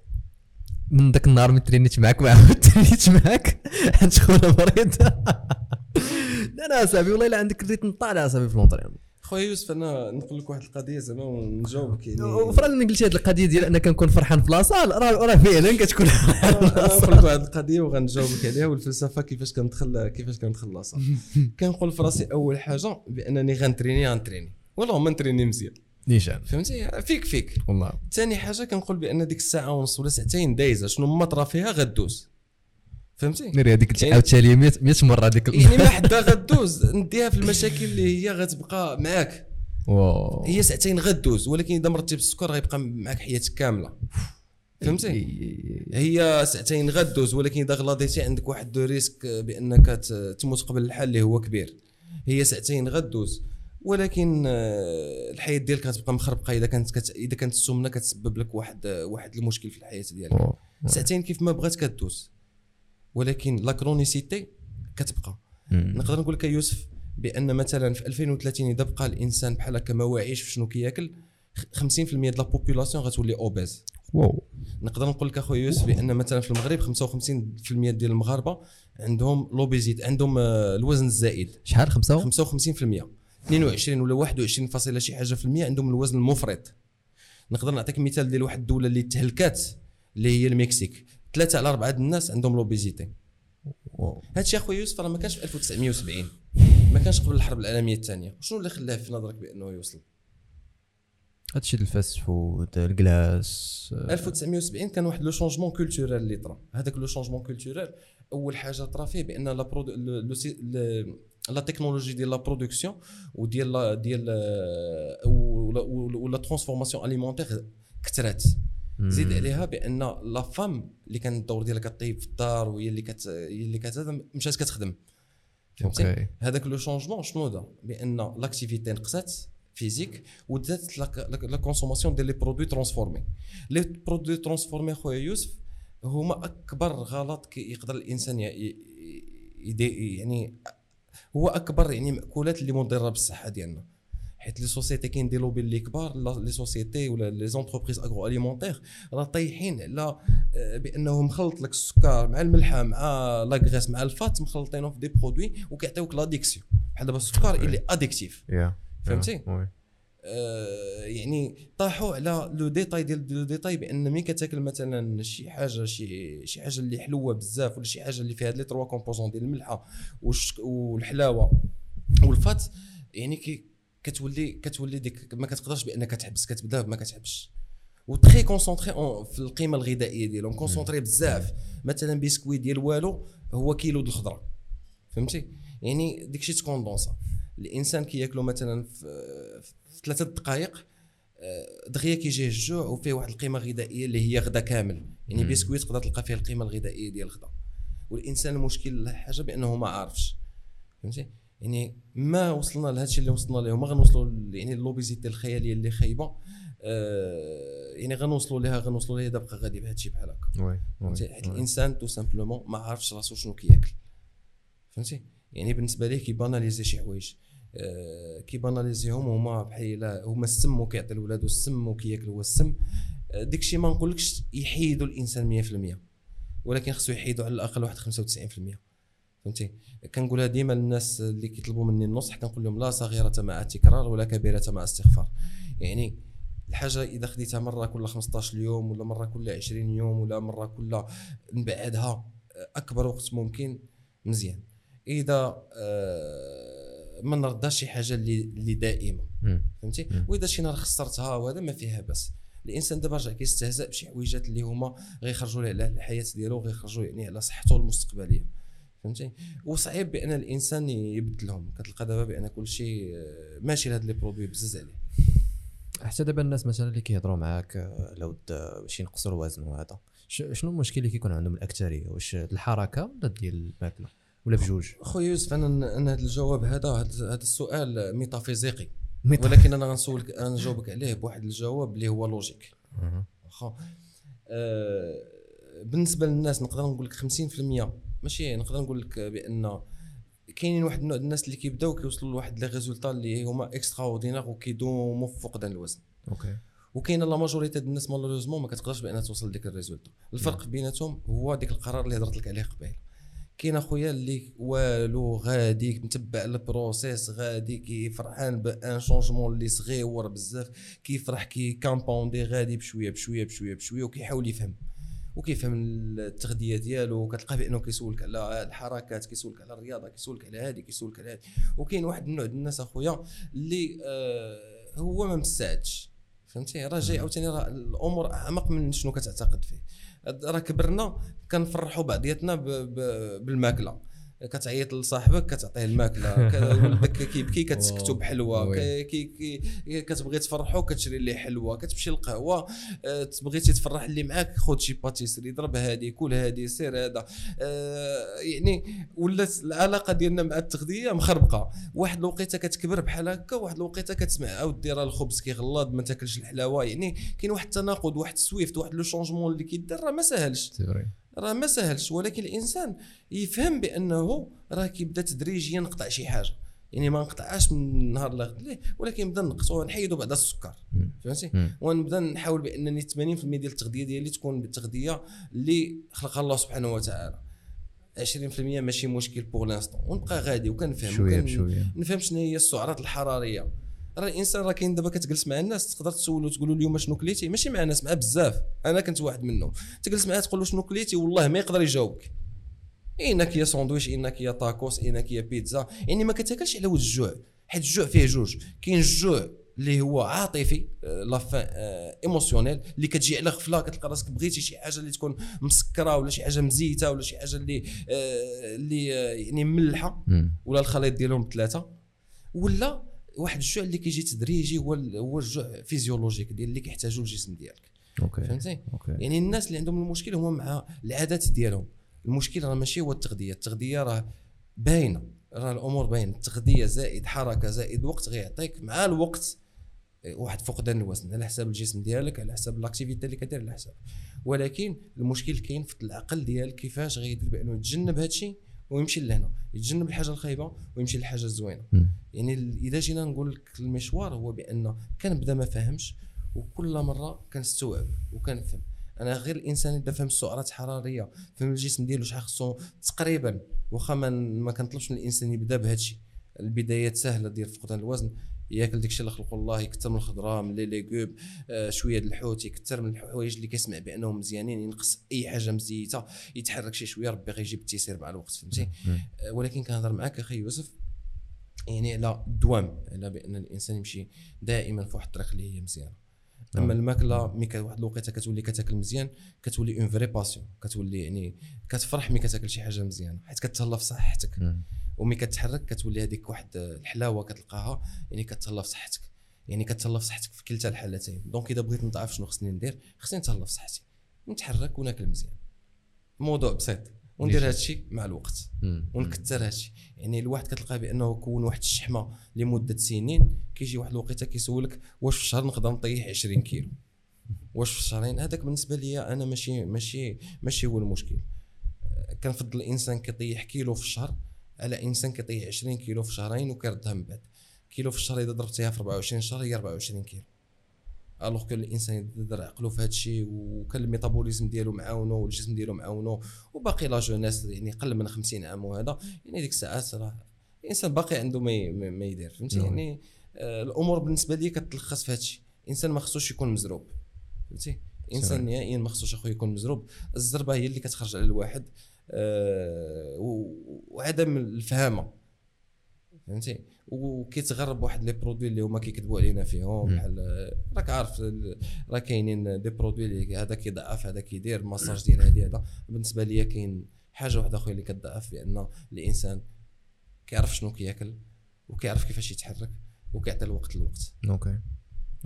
من ذاك النهار ملي ترينيت معاك ما عاود ترينيت معاك حيت خونا مريض. لا لا أصاحبي والله إلا عندك ال rythme طالع أصاحبي في l'entraînement خويا يوسف أنا نقول لك واحد القضية زعما ونجاوبك يعني. وفعلا قلتي هذه القضية ديال أنا كنكون فرحان في la salle راه راه فعلا كتكون أنا. نقول لك واحد القضية وغنجاوبك عليها والفلسفة كيفاش كندخل كيفاش كندخل la salle كنقول في راسي أول حاجة بأنني غنتريني غنتريني. والله نتريني مزيان. نيشان. فهمتي؟ فيك فيك. والله. ثاني حاجة كنقول بأن ديك الساعة ونص ولا ساعتين دايزة شنو ما طرا فيها غدوز. فهمتي؟ ناري هذيك يعني- عاوتاني 100 100 مرة هذيك يعني ما حدا غدوز نديها في المشاكل اللي هي غتبقى معاك. واو. هي ساعتين غدوز ولكن إذا مرضتي بالسكر غيبقى معاك حياتك كاملة. فهمتي؟ هي ساعتين غدوز ولكن إذا غلاضيتي عندك واحد du risque بأنك تموت قبل الحال اللي هو كبير. هي ساعتين غدوز ولكن آه، الحياة ديالك غتبقى مخربقة. إذا كانت كت... إذا كانت السمنة كتسبب لك واحد واحد المشكل في الحياة ديالك. ساعتين كيف ما بغات كدوز. ولكن la chronicité كتبقى. نقدر نقول لك يوسف بأن مثلا في 2030 إذا بقى الإنسان بحال هكا ما واعيش في شنو كياكل خ- 50% ديال la population غتولي obèse واو. نقدر نقول لك أخويا يوسف بأن مثلا في المغرب 55% ديال المغاربة عندهم l'obésité عندهم آه، الوزن الزائد. شحال؟ خمسة؟ 55% 22 ولا 21 فاصلة شي حاجة في المية عندهم الوزن المفرط. نقدر نعطيك مثال ديال واحد الدولة اللي تهلكات اللي هي المكسيك. ثلاثة على أربعة د الناس عندهم l'obésité. هادشي اخويا يوسف راه ما كانش في 1970 ما كانش قبل الحرب العالمية الثانية. شنو اللي خلاه في نظرك بأنه يوصل؟ هادشي ديال ال fast food الكلاس 1970 كان واحد le changement culturel اللي طرا. هذاك le changement culturel أول حاجة طرا فيه بأن la produ- la technologie ديال la production وديال ديال آه، و la- و la و la transformation alimentaire كثرات زيد عليها بأن la femme اللي كان الدور ديالها كطيب في الدار وهي اللي كت هي اللي كت مشات كتخدم. فهمتي OK. هذاك le changement شنو دا بأن l'activité نقصات physique ودات la consommation ديال les produits transformés les produits transformés خويا يوسف هما أكبر غلط كي يقدر الإنسان يعني هو أكبر يعني مأكولات اللي مضرة بالصحة ديالنا. حيت les sociétés كاين des lobbies اللي كبار les sociétés ولا les entreprises agroalimentaires راه طايحين على آه، بانه مخلط لك السكر مع الملحة مع la graisse مع ال fat مخلطينهم في des produits وكيعطيوك l'addiction بحال دابا السكر اللي addictif فهمتي؟ آه، يعني طاحوا على le détail ديال le détail بأن ملي كتاكل مثلا شي حاجة شي شي حاجة اللي حلوة بزاف ولا شي حاجة اللي فيها les trois composants ديال الملحة والحلاوة وال fat يعني كي كتولي كتولي ديك ما كتقدرش بانك تحبس كتبدا ما كتحبش. و très concentré في القيمة الغذائية ديالهم concentré بزاف. مثلا بسكوي ديال والو هو كيلو د الخضره فهمتي؟ يعني داكشي تكوندونسا. الإنسان كياكلو مثلا في, ثلاثة دقائق آه، دغيا كيجيه الجوع وفيه واحد القيمة غذائية اللي هي غدا كامل. يعني مم. بسكويت تقدر تلقى فيه القيمة الغذائية ديال الغدا. والإنسان المشكل حاجة بأنه ما عارفش. فهمتي؟ يعني ما وصلنا لهذا الشيء اللي وصلنا له ما غنوصلوا يعني ال l'obésité الخيالية اللي خايبة. آه يعني غنوصلوا لها غنوصلوا لها دابا غادي بهذا الشيء بحال هكا. oui. حيت. الإنسان tout simplement ما عارفش راسو شنو كياكل. فهمتي؟ يعني بالنسبة ليه كيباناليزي شي حوايج. آه كيباناليزيهم هما بحال هما السم وكيعطي لولادو السم وكياكل هو السم. آه الشيء ما نقولكش يحيدوا الإنسان 100% ولكن خصو يحيدوا على الأقل واحد 95% فهمتي؟ كنقولها ديما للناس اللي كيطلبوا مني النصح كنقول لهم لا صغيرة مع التكرار ولا كبيرة مع استغفار يعني الحاجة إذا خديتها مرة كل 15 يوم ولا مرة كل 20 يوم ولا مرة كل نبعدها أكبر وقت ممكن مزيان. إذا آه، ما نرداش شي حاجة اللي اللي دائمة. فهمتي. وإذا شي نهار خسرتها وهذا ما فيها بس الإنسان دابا رجع كيستهزأ بشي حويجات اللي هما غيخرجوا ليه على الحياة ديالو غيخرجوا يعني على صحته المستقبلية. فهمتي؟ وصعيب بأن الإنسان يبدلهم. كتلقى دابا بأن كل شيء ماشي لهاد les produits بزز عليه. حتى دابا الناس مثلا اللي كيهضروا معاك آه، على ود آه، باش ينقصوا الوزن وهذا شنو المشكل اللي كيكون عندهم الأكثرية؟ واش الحركة ولا ديال الماكلة ولا بجوج؟ خويا يوسف أنا أنا هذا الجواب هذا هذا السؤال ميتافيزيقي. ولكن أنا غنسولك أنا نجاوبك عليه بواحد الجواب اللي هو logique. واخا آه بالنسبة للناس نقدر نقول لك 50% ماشي نقدر نقول لك بأن كاينين واحد النوع الناس اللي كيبداو كيوصلوا لواحد les résultats اللي هما extraordinaires وكيدوموا في فقدان الوزن. OK. وكاينة la majorité ديال الناس malheureusement ما كتقدرش بأنها توصل لديك ال résultat. الفرق بيناتهم هو ديك القرار اللي هضرت لك عليه قبيل. كاين اخويا اللي والو غادي متبع ال process غادي كي فرحان بأن changement اللي صغيور بزاف كيفرح كي كامبوندي غادي بشوية بشوية بشوية بشوية وكيحاول يفهم. وكيفهم التغذية ديالو كتلقاه بأنه كيسولك على الحركات كيسولك على الرياضة كيسولك على هذه كيسولك على هذه. وكاين واحد النوع ديال الناس أخويا اللي آه هو ما مستعدش. فهمتي؟ راه جاي عاوتاني راه الأمور أعمق من شنو كتعتقد فيه. راه كبرنا كنفرحوا بعضياتنا بالماكلة. كتعيط لصاحبك كتعطيه الماكلة ولدك كيبكي كتسكتو بحلوة كتبغي تفرحو كتشري ليه حلوة كتمشي للقهوة آه، تبغيتي تفرح اللي معاك خذ شي pâtisserie ضرب هادي كل هادي سير هذا. آه، يعني ولات العلاقة ديالنا مع التغذية مخربقة. واحد الوقيتة كتكبر بحال هكا واحد الوقيتة كتسمع عاود راه الخبز كيغلط ما تاكلش الحلاوة. يعني كاين واحد التناقض واحد السويفت واحد le changement اللي كيدار راه ما ساهلش. راه ما ساهلش ولكن الإنسان يفهم بأنه راه كيبدا تدريجيا يقطع شي حاجة. يعني ما نقطعهاش من نهار ليه؟ ولكن نبدا نقص ونحيدوا بعد السكر. فهمتي. ونبدا نحاول بأنني 80% ديال التغذية ديالي تكون بالتغذية اللي خلقها الله سبحانه وتعالى. 20% ماشي مشكل pour l'instant ونبقى غادي وكنفهم شوية وكن- بشوية. نفهم شنو هي السعرات الحرارية. راه الانسان راه كاين دابا كتجلس مع الناس تقدر تسولو تقول له اليوم شنو كليتي؟ ماشي مع ناس مع بزاف. أنا كنت واحد منهم. تجلس معاه تقول له شنو كليتي؟ والله ما يقدر يجاوبك. انك يا ساندويش انك يا تاكوس انك يا بيتزا. يعني ما كتاكلش على ود الجوع. حيت الجوع فيه جوج. كاين الجوع اللي هو عاطفي آه، la faim émotionnelle اللي كتجي على غفلة كتلقى راسك بغيتي شي حاجة اللي تكون مسكرة ولا شي حاجة مزيتة ولا شي حاجة اللي آه، اللي آه، يعني مملحه مم. ولا الخليط ديالهم ثلاثة. ولا واحد الجوع اللي كيجي تدريجي هو هو الجوع physiologique ديال اللي كيحتاجو الجسم ديالك. okay. فهمتي okay. يعني الناس اللي عندهم المشكل هو مع العادات ديالهم. المشكل راه ماشي هو التغذية. التغذية راه باينة. راه الأمور باينة. التغذية زائد حركة زائد وقت غيعطيك. مع الوقت واحد فقدان الوزن. على حساب الجسم ديالك على حساب الأكتيفيتي اللي كدير على حساب. ولكن المشكل كاين في العقل ديالك كيفاش غيدير بانه يتجنب هادشي؟ ويمشي لهنا يتجنب الحاجة الخايبة ويمشي للحاجة الزوينة. يعني إذا جينا نقول لك المشوار هو بأن كنبدا ما فاهمش وكل مرة كنستوعب وكنفهم. أنا غير الإنسان اذا فهم السعرات الحرارية فهم الجسم ديالو شحال خصو تقريبا وأخا ما ما كنطلبش من الإنسان يبدا بهذا الشيء. البدايات سهلة ديال فقدان الوزن. ياكل داكشي اللي خلقه الله يكثر من الخضرة من لي ليغوم آه شوية الحوت يكثر من الحوايج اللي كيسمع بأنهم مزيانين ينقص أي حاجة مزيتة يتحرك شي شوية ربي غيجيب التيسير مع الوقت فهمتي. آه ولكن كنهضر معاك أخي يوسف يعني على الدوام على بأن الإنسان يمشي دائما في واحد الطريق اللي هي مزيانة اما نعم. الماكلة مي واحد الوقيتة كتولي كتاكل مزيان كتولي une vraie passion كتولي يعني كتفرح مي كتاكل شي حاجة مزيانة حيت كتهلا في صحتك. مم. ومي كتحرك كتولي هذيك واحد الحلاوة كتلقاها يعني كتهلا في صحتك. يعني كتهلا في صحتك في كلتا الحالتين. donc إذا بغيت نضعف شنو خصني ندير؟ خصني نتهلا في صحتي. نتحرك وناكل مزيان. موضوع بسيط. وندير هذا الشيء مع الوقت. ونكثر هذا الشيء يعني الواحد كتلقاه بأنه كون واحد الشحمة لمدة سنين كيجي واحد الوقيتة كيسولك واش في الشهر نقدر نطيح 20 كيلو؟ واش في الشهرين؟ هذاك بالنسبة لي أنا ماشي ماشي ماشي هو المشكل. كنفضل الإنسان كيطيح كيلو في الشهر على إنسان كيطيح 20 كيلو في شهرين وكيردها من بعد. كيلو في الشهر إذا ضربتيها في 24 شهر هي 24 كيلو. alors que الانسان يدير عقلو في هذا الشيء وكان ال métabolisme ديالو معاونو والجسم ديالو معاونو وباقي la jeunesse يعني قل من 50 عام وهذا يعني ديك الساعات راه الإنسان باقي عنده ما ما يدير فهمتي؟ نعم. يعني آه الأمور بالنسبة لي كتلخص في هذا الشيء. الإنسان ما خصوش يكون مزروب فهمتي؟ الإنسان نهائيا ما خصوش أخويا يكون مزروب. الزربة هي اللي كتخرج على الواحد آه وعدم الفهامة فهمتي؟ وكيتغرب واحد les produits اللي هما كيكذبوا علينا فيهم. بحال راك عارف راه كاينين des produits اللي هذا كيضعف هذا كيدير ماساج ديال هذه هذا. بالنسبة ليا كاين حاجة واحدة أخرى اللي كتضعف بان الإنسان كيعرف شنو كياكل وكيعرف كيفاش يتحرك وكيعطي الوقت للوقت okay.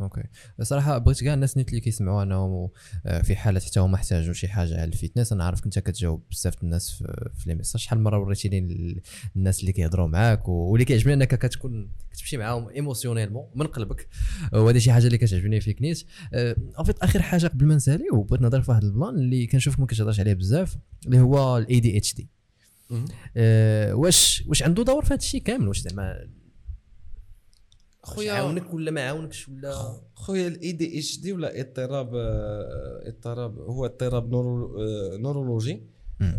okay. صراحة بغيت كاع الناس اللي كيسمعوا انهم آه، في حالة حتى هما احتاجوا شي حاجة على ال fitness أنا عارف انت كتجاوب بزاف الناس في, les messages شحال من مره وريتيني ال- الناس اللي كيهضروا معاك واللي كيعجبني أنك كتكون كتمشي معاهم émotionnellement من قلبك. وهذه شي حاجة اللي كتعجبني فيك نيت آه، en fait آخر حاجة قبل ما نسالي وبغيت نهضر في واحد ال plan اللي كنشوفك ما كتهضرش عليه بزاف اللي هو ال ADHD واش واش عنده دور في هذا الشيء كامل؟ واش زعما خويا. عاونك ولا ما عاونكش ولا؟ خويا ال ADHD ولا اضطراب آه، اضطراب هو اضطراب neuro آه، neurologie.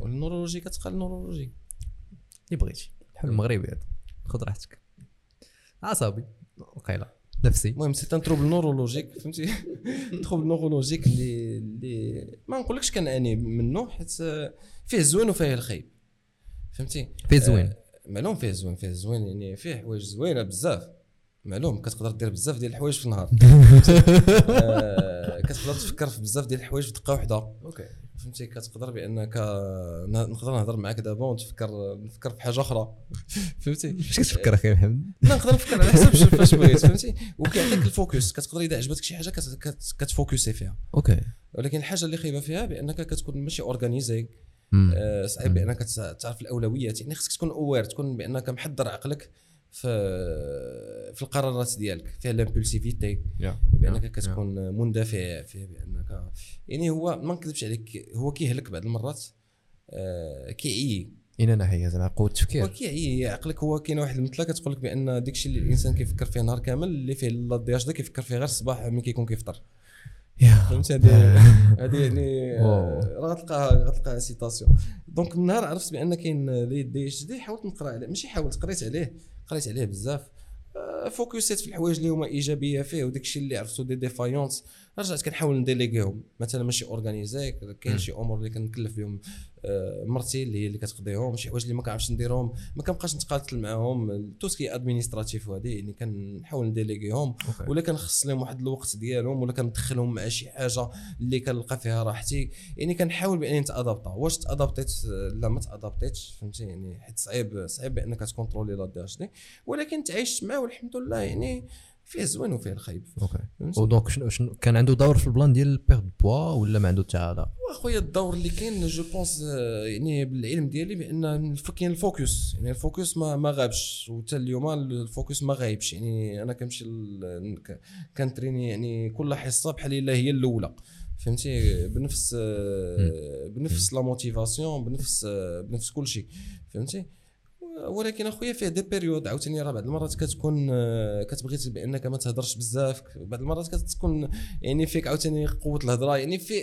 وال neurologie كتقال neurologie. اللي بغيتي. بحال المغربي هذا. خذ راحتك. عصبي وقيله نفسي. المهم c'est un trouble neurologique فهمتي؟ trouble neurologique اللي اللي ما نقولكش كنعاني منه حيت آه، فيه الزوين وفيه الخايب. فهمتي؟ فيه الزوين. آه، معلوم فيه الزوين فيه الزوين يعني فيه حوايج زوينة بزاف. معلوم كتقدر دير بزاف ديال الحوايج في النهار. آه، كتقدر تفكر في بزاف ديال الحوايج في دقه واحدة. okay. فهمتي؟ كتقدر بأنك نقدر نهضر معاك دابا ونتفكر نفكر في حاجة أخرى. فهمتي؟ اش كتفكر أخي محمد؟ لا نقدر نفكر على حسب فاش بغيت فهمتي؟ وكيعطيك ال focus. كتقدر إذا عجبتك شي حاجة كت- كت- كتفوكسي فيها. okay. ولكن الحاجة اللي خايبة فيها بأنك كتكون ماشي organisé. آه، صعيب بأنك تع- تعرف الأولويات. يعني خصك تكون aware تكون بأنك محضر عقلك. في في القرارات ديالك فيها l'impulsivité بأنك كتكون مندفع فيه بأنك يعني هو ما نكذبش عليك هو كيهلك بعض المرات آه، كيعي. اين ناحيه زعما قوة التفكير. وكي هي عقلك هو كاين واحد المثله كتقول لك بأن داكشي اللي الإنسان كيفكر فيه نهار كامل اللي فيه l'ADHD كيفكر فيه غير الصباح ملي كيكون كيفطر. يا فهمتي هذه هذه يعني غتلقاها غتلقاها citation donc النهار عرفت بأن كاين l'ADHD حاولت نقرأ عليه. ماشي حاولت قريت عليه. قريت عليه بزاف. آه، فوكسيت في الحوايج اللي هما إيجابية فيه وداك الشيء اللي عرفتو des défaillances. رجعت كنحاول نديليغيهم مثلا ماشي organisé كاين. شي أمور اللي كنكلف بهم آه، مرتي اللي هي اللي كتقضيهم شي حوايج اللي ما كنعرفش نديرهم ما كنبقاش نتقاتل معاهم. tout ce qui administratif وهذه يعني كنحاول نديليغيهم ولا كنخص لهم واحد الوقت ديالهم ولا كندخلهم مع شي حاجة اللي كنلقى فيها راحتي. يعني كنحاول بأنني نتادابتا واش تادابتيت لا ما تادابتيتش فهمتي؟ يعني حيت صعيب صعيب بأنك تكونترولي l'ADHD ولكن تعايشت معاه والحمد لله يعني فيه الزوين وفيه الخايب. okay. و donc شنو شنو كان عنده دور في ال plan ديال perte de poids ولا ما عنده حتى هذا؟ واخويا الدور اللي كاين je pense يعني بالعلم ديالي بأن كاين ال focus. يعني ال focus ما ما غابش. وحتى اليوم ال focus ما غايبش. يعني أنا كنمشي كنتريني يعني كل حصة بحال إلا هي الأولى. فهمتي؟ بنفس آه، بنفس la motivation بنفس آه، بنفس كل شيء. فهمتي؟ ولكن اخويا فيه des périodes عاوتاني راه بعض المرات كتكون آه، كتبغي بانك ما تهضرش بزاف بعض المرات كتكون يعني فيك عاوتاني قوة الهضرة يعني في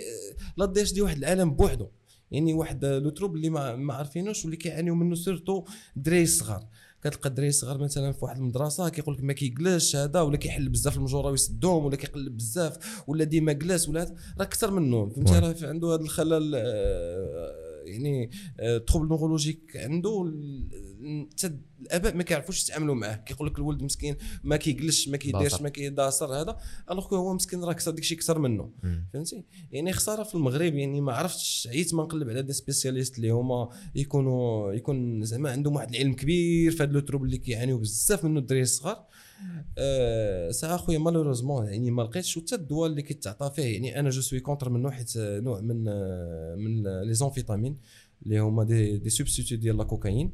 l'ADHD واحد العالم بوحدو يعني واحد le trouble اللي ما, ما عارفينوش واللي كيعانيو منه surtout الدراري الصغار كتلقى الدراري الصغار مثلا في واحد المدرسة كيقول لك ما كيجلسش هذا ولا كيحل بزاف المجورة ويسدهم ولا كيقلب بزاف ولا ديما جلس ولا راه أكثر منه فهمتي. راه عنده هذا الخلل آه، يعني trouble neurologique عنده حتى الآباء ما كيعرفوش يتعاملوا معاه. كيقول لك الولد مسكين ما كيجلسش ما كيديرش. ما كيداصر هذا الوغ هو مسكين راه كثر داكشي أكثر منه. فهمتي؟ يعني خسارة في المغرب يعني ما عرفتش عييت ما نقلب على des spécialistes اللي هما يكونوا يكون زعما عندهم واحد العلم كبير في هذا le trouble اللي كيعانيو بزاف منه الدراري الصغار. ساعه أخويا malheureusement يعني ما لقيتش حتى الدواء اللي كيتعطى فيه. يعني أنا je suis contre منه حيت آه، نوع من آه، من les amphétamines اللي هما des des substituts ديال لا كوكايين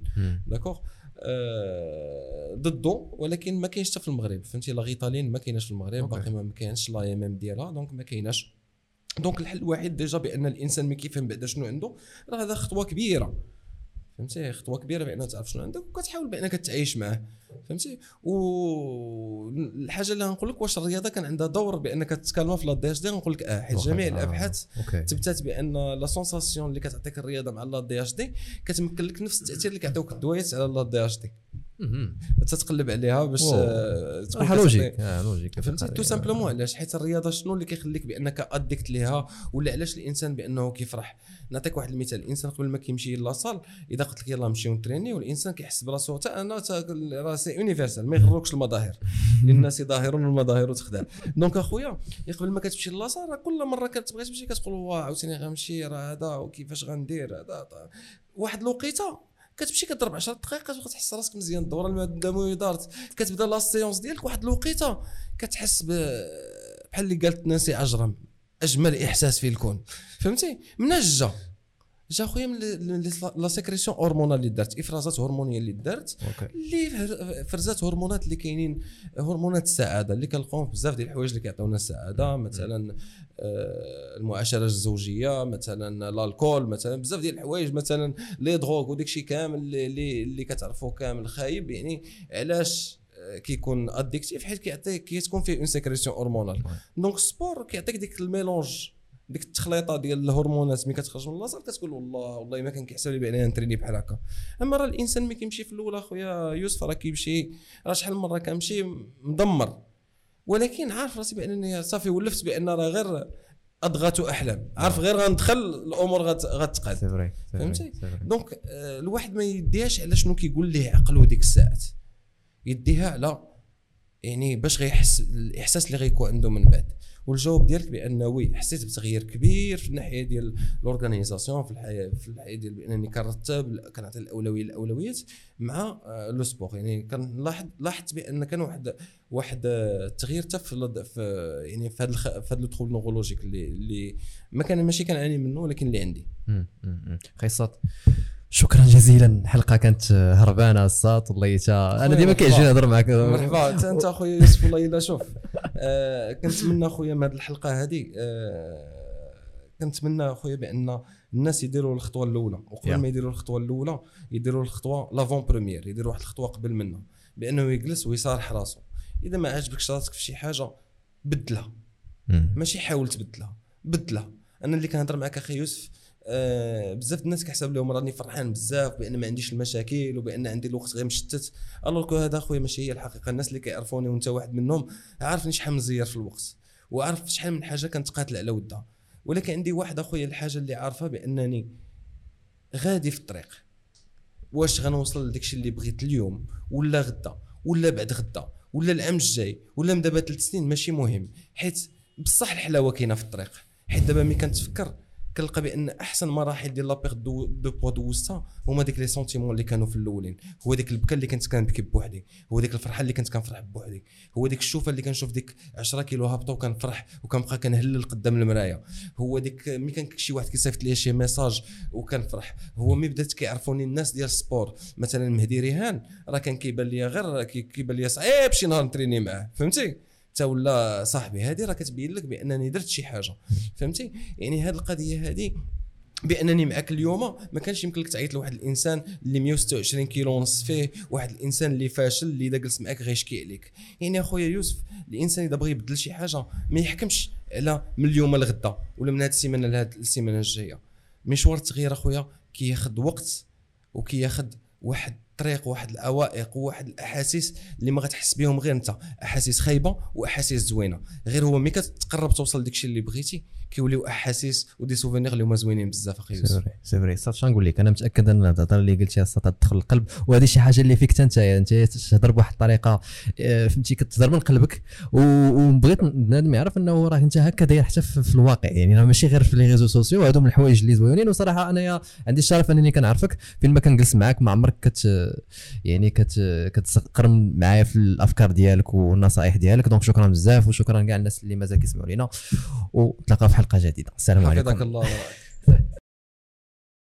داكوغ آه، ضده ولكن ما كاينش حتى في المغرب. فهمتي؟ la Ritaline ما كايناش في المغرب. باقي ما كاينش l'AMM ديالها donc ما كايناش. donc الحل الوحيد déjà بأن الإنسان ما كيفهم بعدا شنو عنده راه هذا خطوة كبيرة. فهمتي؟ خطوة كبيرة بان تعرف شنو عندك وكتحاول بأنك تعيش معاه فهمتي؟ والحاجة اللي غنقول لك واش الرياضة كان عندها دور بأنك تتكلم في l'ADHD غنقول لك آه حيت جميع الابحاث OK. تثبتت بأن la sensation اللي كتعطيك الرياضة مع l'ADHD كتمكن لك نفس التأثير اللي كيعطيوك الدوايات على l'ADHD. تتقلب عليها باش. آه، تكون logique آه، logique فهمتي؟ tout simplement علاش؟ حيت الرياضة شنو اللي كيخليك بأنك addict ليها؟ ولا علاش الإنسان بأنه كيفرح؟ نعطيك واحد المثال. الإنسان قبل ما كيمشي la salle إذا قلت لك يلاه نمشيو نتريني والإنسان كيحس براسو حتى أنا تا- راه c'est universel ما يغروكش المظاهر. للناس ظاهر والمظاهر تخدع donc أخويا قبل ما كتمشي la salle راه كل مرة كتبغي تمشي كتقول واه عاوتاني غنمشي راه هذا وكيفاش غندير هذا؟ واحد الوقيته كتمشي كضرب 10 دقائق كتبقى تحس راسك مزيان الدوره الماء الدموي دارت كتبدا la séance ديالك واحد الوقيته كتحس ب بحال اللي قالت نانسي عجرم أجمل إحساس في الكون. فهمتي؟ منين جا جا خويا من la sécrétion hormonale اللي دارت إفرازات هرمونية اللي دارت اللي فر- فرزات هرمونات اللي كاينين هرمونات السعادة اللي كنلقاوهم في بزاف ديال الحوايج اللي كيعطيونا السعادة مثلا آه، المعاشرة الزوجية مثلا l'alcool مثلا بزاف ديال الحوايج مثلا les drogues وداك الشيء كامل اللي اللي, كتعرفوه كامل خايب يعني علاش؟ كيكون addictif حيت كيعطيك كتكون فيه une sécrétion hormonale donc ال sport كيعطيك ديك ال mélange ديك التخليطة ديال الهرمونات ملي كتخرج من la salle كتقول والله والله ما كان كيحسب لي بان نتريني بحال هكا. أما راه الإنسان ملي كيمشي في الأول أخويا يوسف راه كيمشي راه شحال من مرة كنمشي مدمر. ولكن عارف راسي بأنني صافي ولفت بأن راه غير أضغط احلام عارف غير غندخل الأمور غت- غتقاد فهمتي؟ donc آه، الواحد ما يديهاش على شنو كيقول ليه عقله ديك الساعات. يديها على يعني باش غيحس الإحساس اللي غيكون عنده من بعد والجواب ديالك بأن oui حسيت بتغيير كبير في الناحية ديال l'organisation في الحياة في الحياة ديال بأنني كنرتب كنعطي الأولوية للاولويات مع آه، le sport يعني كنلاحظ لاحظت بأن كان واحد واحد التغيير حتى في يعني في هذا. في هذا ال trouble neurologique اللي اللي ما كان ماشي كنعاني منه ولكن اللي عندي. خيصات شكرا جزيلا. الحلقة كانت هربانة الساط والله تا أنا ديما. كيعجبني نهضر معك مرحبا. انت أنت أخويا يوسف والله إلا شوف. آه كنتمنى أخويا من هذه الحلقة هذه آه كنتمنى أخويا بأن الناس يديروا الخطوة الأولى. وقبل Yeah. ما يديروا الخطوة الأولى يديروا الخطوة لافون بروميير يديروا واحد الخطوة قبل منها. بأنه يجلس ويصارح راسو. إذا ما عجبكش راسك في شي حاجة بدلها. مم. ماشي حاول تبدلها. بدلها. أنا اللي كنهضر معك أخي يوسف آه بزاف الناس كيحسب لهم راني فرحان بزاف بان ما عنديش المشاكل وبان عندي الوقت غير مشتت. الوغ هذا خويا ماشي هي الحقيقة. الناس اللي كيعرفوني وانت واحد منهم عارفني شحال مزير في الوقت وعارف شحال من حاجة كنتقاتل على ودها. ولكن عندي واحد اخويا الحاجة اللي عارفها بأنني غادي في الطريق. واش غنوصل لداكشي اللي بغيت اليوم؟ ولا غدا؟ ولا بعد غدا؟ ولا العام الجاي؟ ولا من دابا ثلاث سنين؟ ماشي مهم. حيت بصح الحلاوة كاينة في الطريق. حيت دابا ملي كنتفكر كنلقى بأن أحسن مراحل ديال la perte de de poids دوزتها هما ديك les sentiments اللي كانوا في الأولين. هو ديك البكا اللي كنت كنبكي بوحدي. هو ديك الفرحة اللي كنت كنفرح بوحدي. هو ديك الشوفة اللي كنشوف ديك 10 كيلو هابطة وكنفرح وكنبقى كنهلل قدام المرايه هو ديك ملي كان شي واحد كيصيفط لي شي message وكنفرح. هو ملي بدات كيعرفوني الناس ديال ال sport. مثلا مهدي ريهان راه كان كيبان لي غير كي- كيبان لي صعيب شي نهار نتريني معاه. فهمتي؟ حتى ولا صاحبي هذه راه كتبين لك بانني درت شي حاجة فهمتي؟ يعني هذه القضية هذه بانني معك اليوم ما كانش يمكن لك تعيط لواحد الانسان اللي 126 كيلو ونص فيه واحد الانسان اللي فاشل اللي اذا جلس معك غيشكي عليك. يعني اخويا يوسف الانسان اذا بغى يبدل شي حاجة ما يحكمش على من اليوم لغدا ولا من هذه السيمانه لهذه السيمانه الجايه. مشوار التغيير اخويا كياخذ وقت وكياخذ واحد الطريق واحد العوائق وواحد الاحاسيس اللي ما غتحس بهم غير انت احاسيس خايبه واحاسيس زوينه غير هو ملي كتقرب توصل لداكشي اللي بغيتي كيوليو احاسيس و des souvenirs اللي هما زوينين بزاف أخي سي يوسف فري c'est vrai شنو نقول لك أنا متاكد ان الهضره اللي قلتيها تدخل القلب وهذه شي حاجة اللي فيك انت انت تهضر بواحد الطريقة آه، فهمتي كتهضر من قلبك وبغيت بنادم يعرف انه راه انت هكا داير حتى في الواقع يعني راه ماشي غير في les réseaux sociaux هادو من الحوايج اللي زوينين وصراحه انايا عندي الشرف انني كنعرفك فين ما كنجلس معاك ما عمرك كت يعني كت كتقرم معايا في الأفكار ديالك والنصائح ديالك. donc شكرا بزاف وشكرا كاع الناس اللي مازال كيسمعوا لينا. ونتلاقاو في حلقة جديدة. السلام عليكم. حفظك الله.